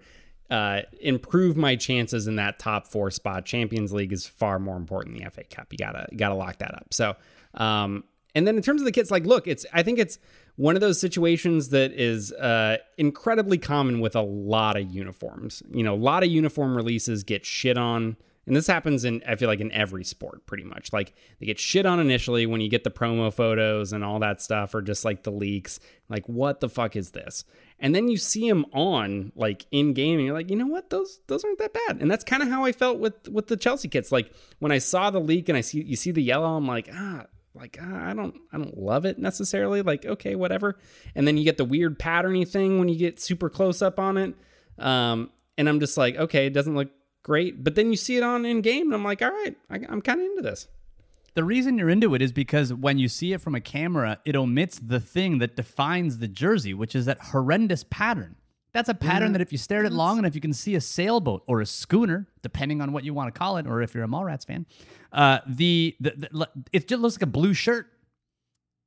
uh, improve my chances in that top four spot. Champions League is far more important than the FA Cup. You gotta gotta lock that up. So, um, and then in terms of the kits, like, look, it's I think it's one of those situations that is uh, incredibly common with a lot of uniforms. You know, a lot of uniform releases get shit on and this happens in, I feel like, in every sport pretty much. Like they get shit on initially when you get the promo photos and all that stuff, or just like the leaks. Like, what the fuck is this? And then you see them on like in game, and you're like, you know what? Those those aren't that bad. And that's kind of how I felt with with the Chelsea kits. Like when I saw the leak and I see you see the yellow, I'm like, ah, like ah, I don't I don't love it necessarily. Like okay, whatever. And then you get the weird patterny thing when you get super close up on it. Um, and I'm just like, okay, it doesn't look great. But then you see it on in game, and I'm like, all right, I, I'm kind of into this. The reason you're into it is because when you see it from a camera, it omits the thing that defines the jersey, which is that horrendous pattern. That's a pattern that if you stare at it long enough, you can see a sailboat or a schooner, depending on what you want to call it, or if you're a Mallrats fan. Uh, the, the, the it just looks like a blue shirt,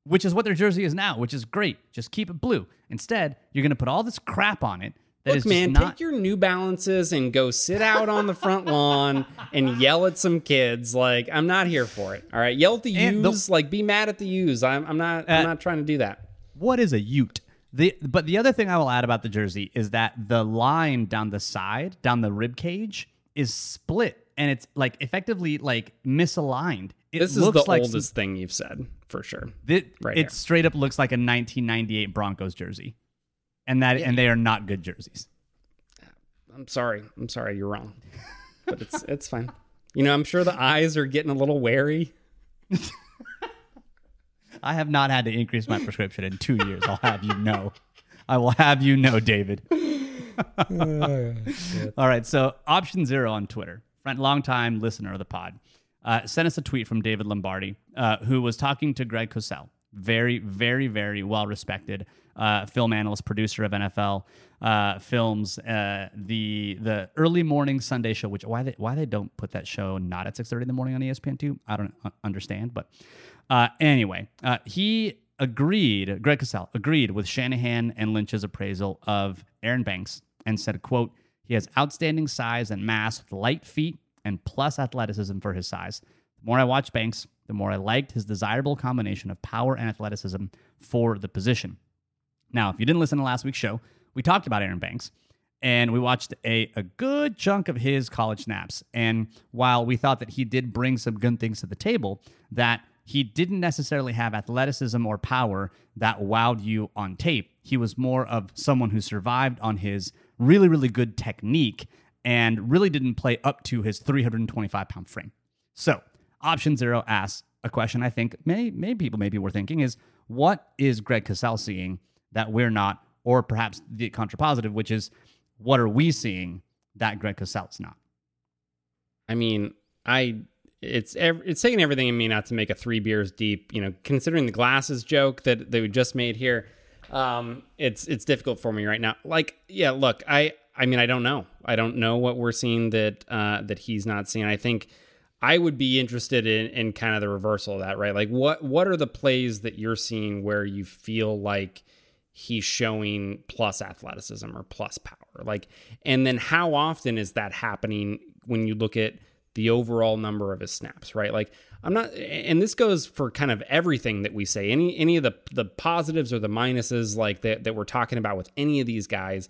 which is what their jersey is now, which is great. Just keep it blue. Instead, you're going to put all this crap on it That Look, man, not. take your New Balances and go sit out on the front lawn and yell at some kids. Like, I'm not here for it. All right, yell at the And the- U's. like, be mad at the U's. I'm, I'm not. I'm Uh, not trying to do that. what is a Ute? The but the other thing I will add about the jersey is that the line down the side, down the rib cage, is split and it's like effectively like misaligned. It This is the like oldest thing you've said for sure. It, right it here. straight up looks like a 1998 Broncos jersey, and that and they are not good jerseys. I'm sorry. I'm sorry. You're wrong. But it's it's fine. You know, I'm sure the eyes are getting a little wary. I have not had to increase my prescription in two years. I'll have you know. I will have you know, David. All right. So, option zero on Twitter, friend, longtime listener of the pod, uh, sent us a tweet from David Lombardi, uh, who was talking to Greg Cosell, very, very, very well respected uh, film analyst, producer of NFL uh, films, uh, the the early morning Sunday show. Which why they why they don't put that show not at six thirty in the morning on ESPN two, I don't understand. But uh, anyway, uh, he agreed. Greg Cosell agreed with Shanahan and Lynch's appraisal of Aaron Banks and said, "quote He has outstanding size and mass with light feet and plus athleticism for his size. The more I watched Banks, the more I liked his desirable combination of power and athleticism for the position." Now, if you didn't listen to last week's show, we talked about Aaron Banks and we watched a, a good chunk of his college snaps. And while we thought that he did bring some good things to the table, that he didn't necessarily have athleticism or power that wowed you on tape. He was more of someone who survived on his really, really good technique and really didn't play up to his 325 pound frame. So, option zero asks a question I think may, may people maybe were thinking is what is Greg Cosell seeing that we're not, or perhaps the contrapositive, which is what are we seeing that Greg Cosell's not? I mean, I it's it's taking everything in me not to make a three beers deep. You know, considering the glasses joke that we just made here, um, it's it's difficult for me right now. Like, yeah, look, I I mean, I don't know. I don't know what we're seeing that uh, that he's not seeing. I think I would be interested in in kind of the reversal of that, right? Like, what what are the plays that you're seeing where you feel like he's showing plus athleticism or plus power. Like and then how often is that happening when you look at the overall number of his snaps right? Like i'm not and this goes for kind of everything that we say. Any any of the the positives or the minuses like that that we're talking about with any of these guys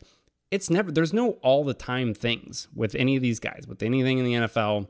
it's never there's no all the time things with any of these guys with anything in the NFL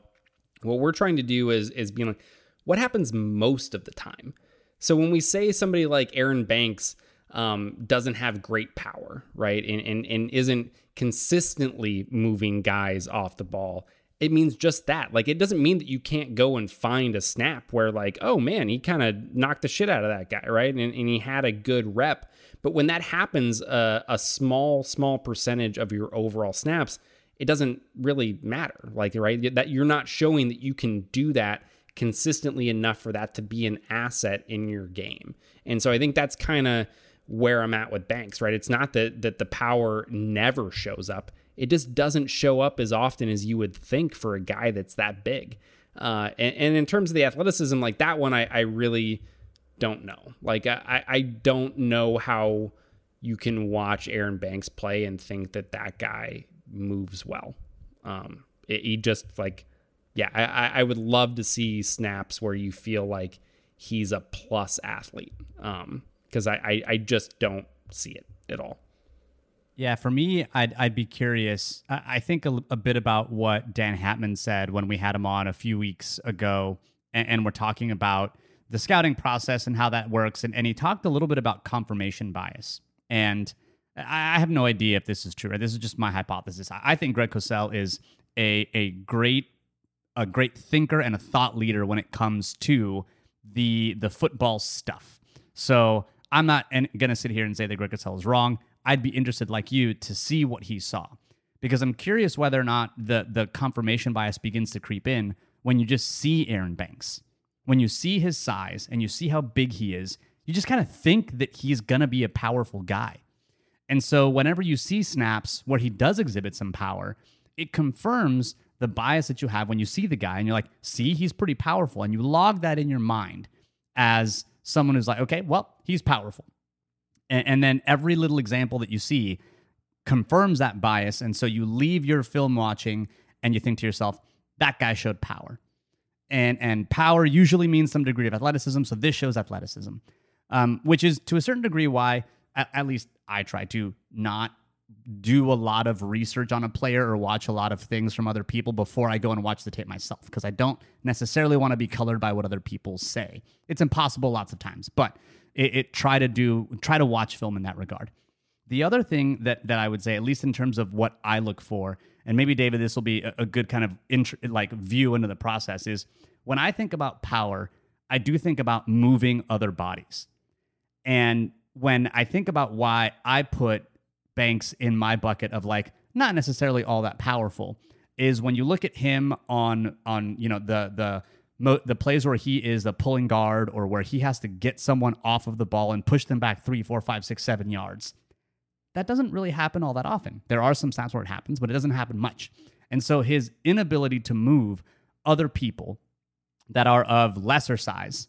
what we're trying to do is is being like what happens most of the time? So when we say somebody like Aaron Banks um, doesn't have great power, right, and, and and isn't consistently moving guys off the ball, it means just that. Like it doesn't mean that you can't go and find a snap where like, oh man, he kind of knocked the shit out of that guy, right, and, and he had a good rep. But when that happens, uh, a small small percentage of your overall snaps, it doesn't really matter. Like right, that you're not showing that you can do that consistently enough for that to be an asset in your game. And so I think that's kind of where I'm at with Banks, right? It's not that that the power never shows up. It just doesn't show up as often as you would think for a guy that's that big. Uh, and, and in terms of the athleticism, like that one, I, I really don't know. Like I, I don't know how you can watch Aaron Banks play and think that that guy moves well. Um, it, he just like, yeah, I, I- would love to see snaps where you feel like he's a plus athlete. Um, because I, I I just don't see it at all. Yeah, for me, I'd, I'd be curious. I, I think a, a bit about what Dan Hatman said when we had him on a few weeks ago, and, and we're talking about the scouting process and how that works. And, and he talked a little bit about confirmation bias. And I, have no idea if this is true. This is just my hypothesis. I, I think Greg Cosell is a, a great a great thinker and a thought leader when it comes to the the football stuff. So I'm not going to sit here and say that Greg Cosell is wrong. I'd be interested, like you, to see what he saw, because I'm curious whether or not the the confirmation bias begins to creep in when you just see Aaron Banks, when you see his size and you see how big he is. You just kind of think that he's gonna be a powerful guy. And so whenever you see snaps where he does exhibit some power, it confirms the bias that you have when you see the guy and you're like, see, he's pretty powerful. And you log that in your mind as someone who's like, okay, well, he's powerful. And, and then every little example that you see confirms that bias. And so you leave your film watching and you think to yourself, that guy showed power. And, and power usually means some degree of athleticism. So this shows athleticism, um, which is to a certain degree why, at, at least I try to not do a lot of research on a player or watch a lot of things from other people before I go and watch the tape myself because I don't necessarily want to be colored by what other people say. It's impossible lots of times, but it, it try to do try to watch film in that regard. The other thing that that I would say, at least in terms of what I look for, and maybe David, this will be a, a good kind of int- like view into the process, is when I think about power, I do think about moving other bodies, and when I think about why I put Banks in my bucket of like not necessarily all that powerful is when you look at him on on you know the the mo- the plays where he is the pulling guard or where he has to get someone off of the ball and push them back three, four, five, six, seven yards. That doesn't really happen all that often. There are some snaps where it happens, but it doesn't happen much. And so his inability to move other people that are of lesser size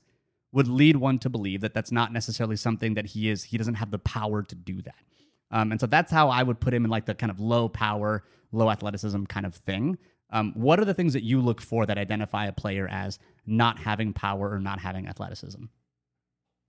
would lead one to believe that that's not necessarily something that he is he doesn't have the power to do that um, and so that's how i would put him in like the kind of low power low athleticism kind of thing um, what are the things that you look for that identify a player as not having power or not having athleticism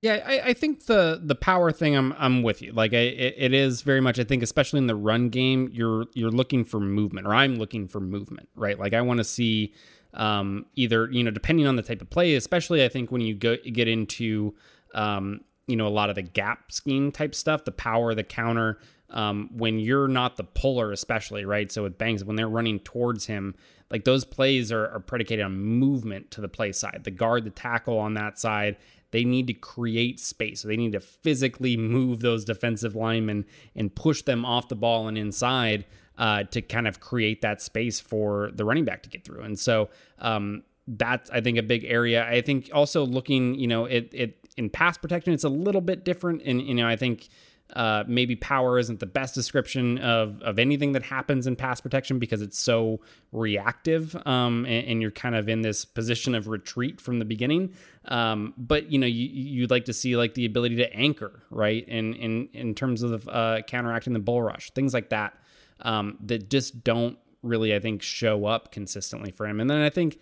Yeah, I, I think the the power thing. I'm I'm with you. Like, I, it, it is very much. I think, especially in the run game, you're you're looking for movement, or I'm looking for movement, right? Like, I want to see um, either you know, depending on the type of play. Especially, I think when you go get into um, you know a lot of the gap scheme type stuff, the power, the counter. Um, when you're not the puller, especially right. So with Banks, when they're running towards him, like those plays are, are predicated on movement to the play side. The guard, the tackle on that side, they need to create space. So they need to physically move those defensive linemen and push them off the ball and inside uh, to kind of create that space for the running back to get through. And so um, that's I think a big area. I think also looking, you know, it it in pass protection, it's a little bit different. And you know, I think uh, maybe power isn't the best description of of anything that happens in pass protection because it's so reactive, um, and, and you're kind of in this position of retreat from the beginning. Um, but you know, you, you'd like to see like the ability to anchor, right? In in in terms of uh, counteracting the bull rush, things like that, um, that just don't really, I think, show up consistently for him. And then I think,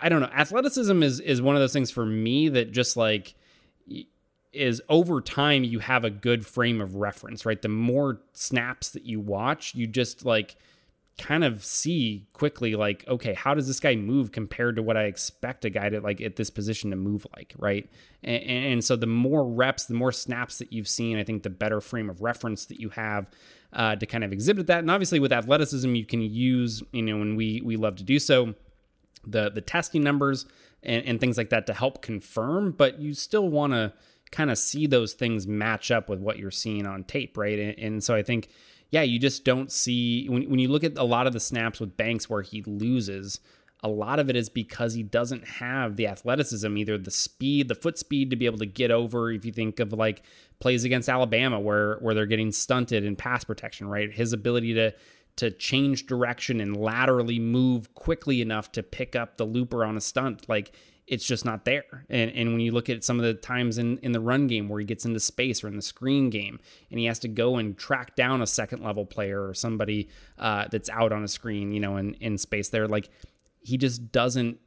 I don't know, athleticism is is one of those things for me that just like is over time you have a good frame of reference, right? The more snaps that you watch, you just like kind of see quickly like okay how does this guy move compared to what i expect a guy to like at this position to move like right and, and so the more reps the more snaps that you've seen i think the better frame of reference that you have uh, to kind of exhibit that and obviously with athleticism you can use you know and we we love to do so the the testing numbers and, and things like that to help confirm but you still want to kind of see those things match up with what you're seeing on tape right and, and so i think yeah, you just don't see when when you look at a lot of the snaps with Banks where he loses, a lot of it is because he doesn't have the athleticism, either the speed, the foot speed to be able to get over. If you think of like plays against Alabama where where they're getting stunted in pass protection, right? His ability to to change direction and laterally move quickly enough to pick up the looper on a stunt, like it's just not there. And and when you look at some of the times in in the run game where he gets into space or in the screen game and he has to go and track down a second level player or somebody uh, that's out on a screen, you know, in in space there, like he just doesn't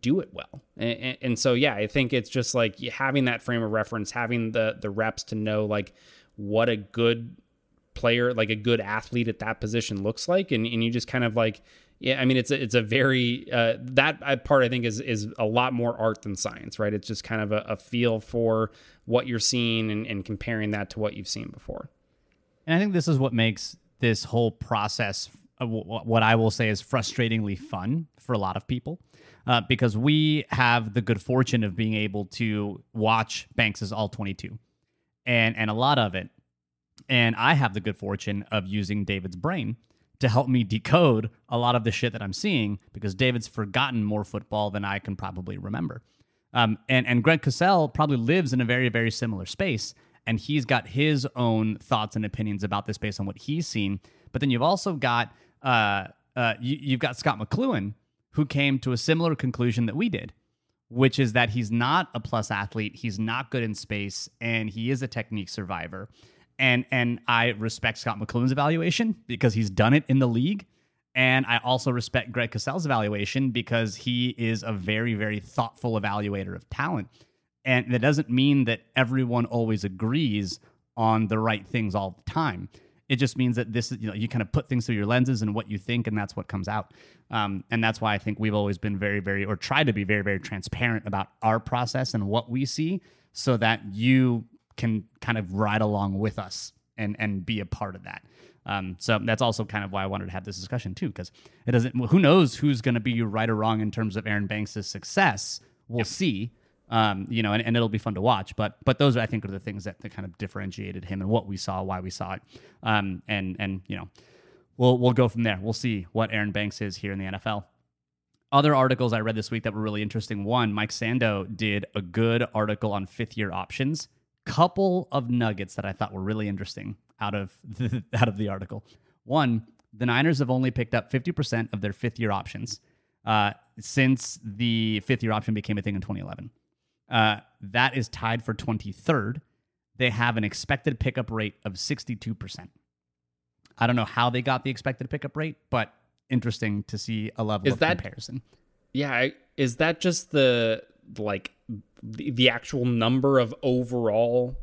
do it well. And, and so yeah, I think it's just like having that frame of reference, having the the reps to know like what a good player, like a good athlete at that position looks like, and and you just kind of like yeah, I mean it's a, it's a very uh, that part I think is is a lot more art than science, right? It's just kind of a, a feel for what you're seeing and, and, comparing that to what you've seen before. And I think this is what makes this whole process uh, what I will say is frustratingly fun for a lot of people. Uh, because we have the good fortune of being able to watch Banks's all 22 and and a lot of it and I have the good fortune of using David's brain to help me decode a lot of the shit that I'm seeing because David's forgotten more football than I can probably remember. Um, and and Greg Cosell probably lives in a very very similar space, and he's got his own thoughts and opinions about this based on what he's seen. But then you've also got uh, uh, you, you've got Scot McCloughan who came to a similar conclusion that we did, which is that he's not a plus athlete, he's not good in space, and he is a technique survivor. And and I respect Scot McCloughan's evaluation because he's done it in the league. And I also respect Greg Cosell's evaluation because he is a very, very thoughtful evaluator of talent. And that doesn't mean that everyone always agrees on the right things all the time. It just means that this is, you know, you kind of put things through your lenses and what you think, and that's what comes out. Um, and that's why I think we've always been very, very, or tried to be very, very transparent about our process and what we see so that you can kind of ride along with us and, and be a part of that. Um, so that's also kind of why I wanted to have this discussion too, because it doesn't. Who knows who's going to be right or wrong in terms of Aaron Banks' success? We'll yep. see. Um, you know, and, and it'll be fun to watch. But but those I think are the things that, that kind of differentiated him and what we saw, why we saw it. Um, and and you know, we'll we'll go from there. We'll see what Aaron Banks is here in the NFL. Other articles I read this week that were really interesting. One, Mike Sando did a good article on fifth year options. Couple of nuggets that I thought were really interesting out of the, out of the article. One, the Niners have only picked up 50% of their fifth year options uh, since the fifth year option became a thing in 2011. Uh, that is tied for 23rd. They have an expected pickup rate of 62%. I don't know how they got the expected pickup rate, but interesting to see a level is of that, comparison. Yeah, is that just the like the, the actual number of overall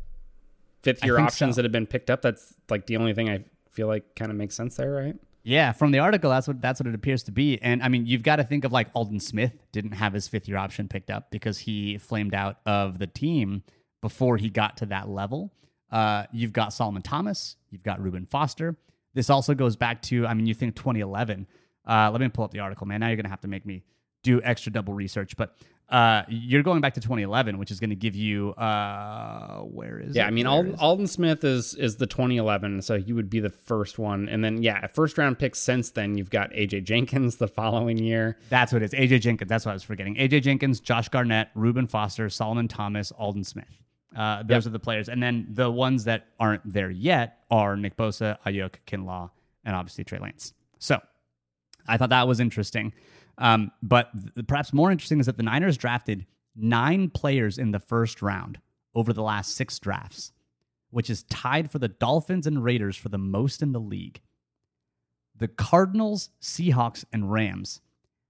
fifth year options so. that have been picked up. That's like the only thing I feel like kind of makes sense there, right? Yeah, from the article, that's what that's what it appears to be. And I mean, you've got to think of like Aldon Smith didn't have his fifth year option picked up because he flamed out of the team before he got to that level. Uh, you've got Solomon Thomas, you've got Reuben Foster. This also goes back to, I mean, you think 2011. Uh, let me pull up the article, man. Now you're gonna have to make me do extra double research. But uh, you're going back to 2011, which is going to give you uh, where is? Yeah, it? I mean, Alden, Aldon, Smith is is the 2011, so he would be the first one, and then yeah, first round picks since then. You've got AJ Jenkins the following year. That's what it is. AJ Jenkins. That's what I was forgetting. AJ Jenkins, Josh Garnett, Reuben Foster, Solomon Thomas, Aldon Smith. Uh, those yep. are the players, and then the ones that aren't there yet are Nick Bosa, Aiyuk, Kinlaw, and obviously Trey Lance. So I thought that was interesting. Um, but th- perhaps more interesting is that the Niners drafted nine players in the first round over the last six drafts, which is tied for the Dolphins and Raiders for the most in the league. The Cardinals, Seahawks, and Rams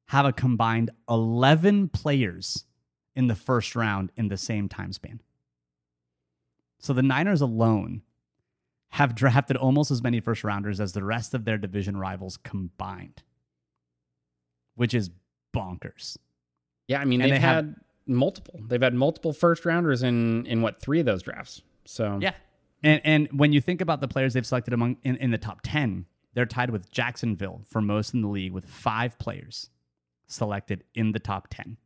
have a combined 11 players in the first round in the same time span. So the Niners alone have drafted almost as many first rounders as the rest of their division rivals combined which is bonkers. Yeah, I mean they've they had have, multiple. They've had multiple first rounders in in what three of those drafts. So yeah, and and when you think about the players they've selected among in, in the top ten, they're tied with Jacksonville for most in the league with five players selected in the top ten,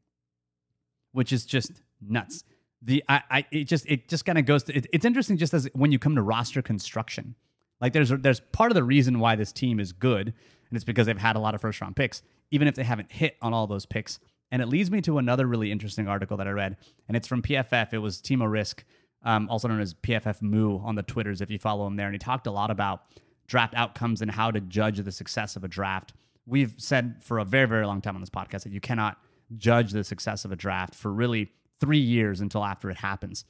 which is just nuts. The I, I it just it just kind of goes to it, it's interesting just as when you come to roster construction. Like there's there's part of the reason why this team is good, and it's because they've had a lot of first round picks even if they haven't hit on all those picks. And it leads me to another really interesting article that I read, and it's from PFF. It was Timo Riske, um, also known as PFF Moo on the Twitters, if you follow him there. And he talked a lot about draft outcomes and how to judge the success of a draft. We've said for a very, very long time on this podcast that you cannot judge the success of a draft for really three years until after it happens.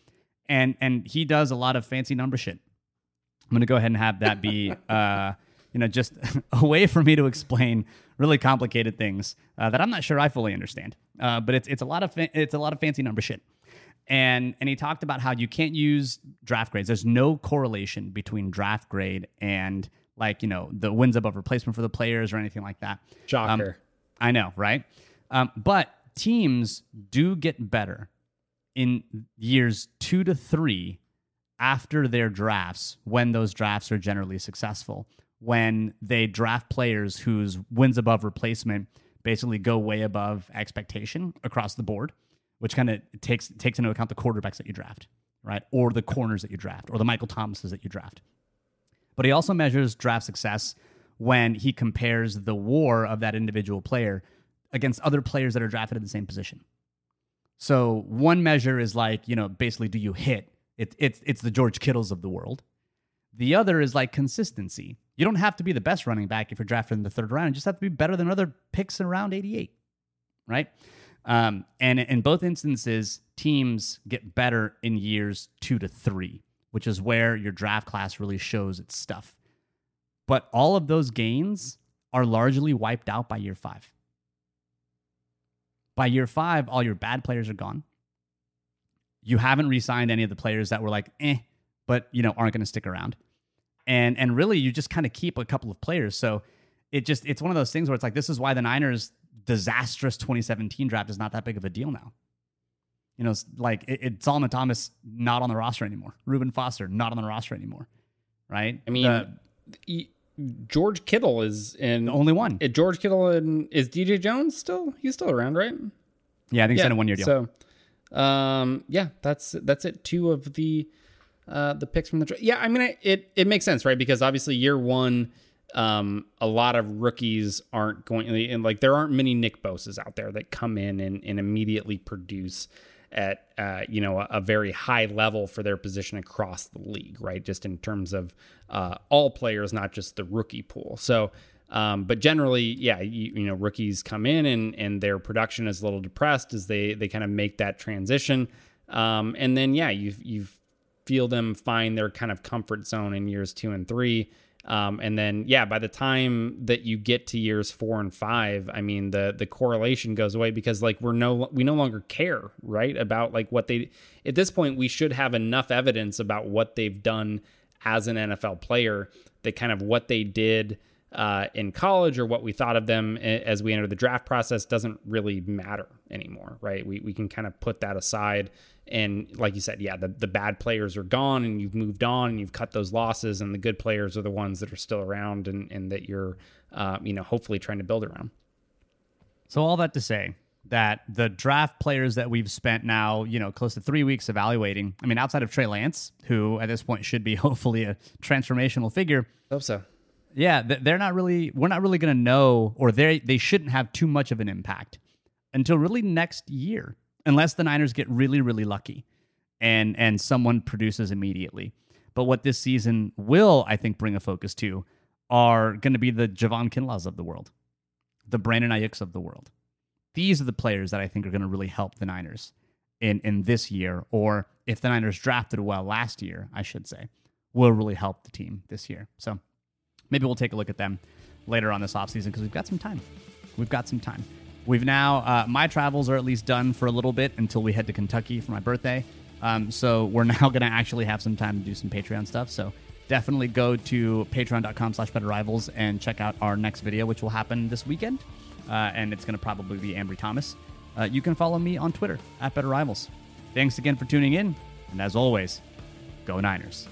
And and he does a lot of fancy number shit. I'm gonna go ahead and have that be uh, you know, just a way for me to explain really complicated things uh, that I'm not sure I fully understand. Uh, but it's it's a lot of fa- it's a lot of fancy number shit. And and he talked about how you can't use draft grades. There's no correlation between draft grade and like you know the wins above replacement for the players or anything like that. Jocker. Um, I know, right? Um, but teams do get better in years two to three after their drafts when those drafts are generally successful when they draft players whose wins above replacement basically go way above expectation across the board, which kind of takes takes into account the quarterbacks that you draft, right? Or the corners that you draft, or the Michael Thomases that you draft. But he also measures draft success when he compares the war of that individual player against other players that are drafted in the same position. So one measure is like, you know, basically, do you hit? It, it's it's the George Kittles of the world. The other is like consistency. You don't have to be the best running back if you're drafted in the third round. You just have to be better than other picks in round 88, right? Um, and in both instances, teams get better in years two to three which is where your draft class really shows its stuff. But all of those gains are largely wiped out by year five. By year five, all your bad players are gone. You haven't re-signed any of the players that were like, eh, but you know, aren't going to stick around. And and really you just kind of keep a couple of players. So it just it's one of those things where it's like this is why the Niners disastrous 2017 draft is not that big of a deal now. You know, it's like it, it's Solomon Thomas not on the roster anymore. Reuben Foster not on the roster anymore. Right? I mean, The- George Kittle is in the only one. George Kittle and is DJ Jones still? He's still around, right? yeah, I think he signed a one year deal. So, um, yeah, that's that's it. Two of the uh, the picks from the draft. Yeah, I mean, it it makes sense, right? Because obviously, year one, um, a lot of rookies aren't going, and like there aren't many Nick Bosas out there that come in and, and immediately produce at uh, you know a, a very high level for their position across the league, right? Just in terms of uh, all players, not just the rookie pool. So. Um, but generally, yeah, you, you know, rookies come in and and their production is a little depressed as they they kind of make that transition. Um, and then yeah, you've, you feel them find their kind of comfort zone in years two and three. Um, and then yeah, by the time that you get to years four and five, I mean the the correlation goes away because like we're no we no longer care right about like what they at this point we should have enough evidence about what they've done as an NFL player that kind of what they did uh, in college or what we thought of them as we enter the draft process doesn't really matter anymore, right? We, we can kind of put that aside. And like you said, yeah, the, the bad players are gone and you've moved on and you've cut those losses, and the good players are the ones that are still around and, and that you're, uh, you know, hopefully trying to build around. So all that to say that the draft players that we've spent now, you know, close to three weeks evaluating. I mean, outside of Trey Lance, who at this point should be hopefully a transformational figure. Hope so. Yeah, they're not really. We're not really going to know, or they they shouldn't have too much of an impact until really next year, unless the Niners get really really lucky, and and someone produces immediately. But what this season will, I think, bring a focus to are going to be the Javon Kinlaws of the world, the Brandon Aiyuks of the world. These are the players that I think are going to really help the Niners in in this year, or if the Niners drafted well last year, I should say, will really help the team this year. So maybe we'll take a look at them later on this offseason because we've got some time. We've got some time. We've now, uh, my travels are at least done for a little bit until we head to Kentucky for my birthday. Um, so we're now going to actually have some time to do some Patreon stuff. So definitely go to patreon.com slash better rivals and check out our next video, which will happen this weekend. Uh, and it's going to probably be Ambry Thomas. Uh, you can follow me on Twitter at Better Rivals. Thanks again for tuning in. And as always, go Niners.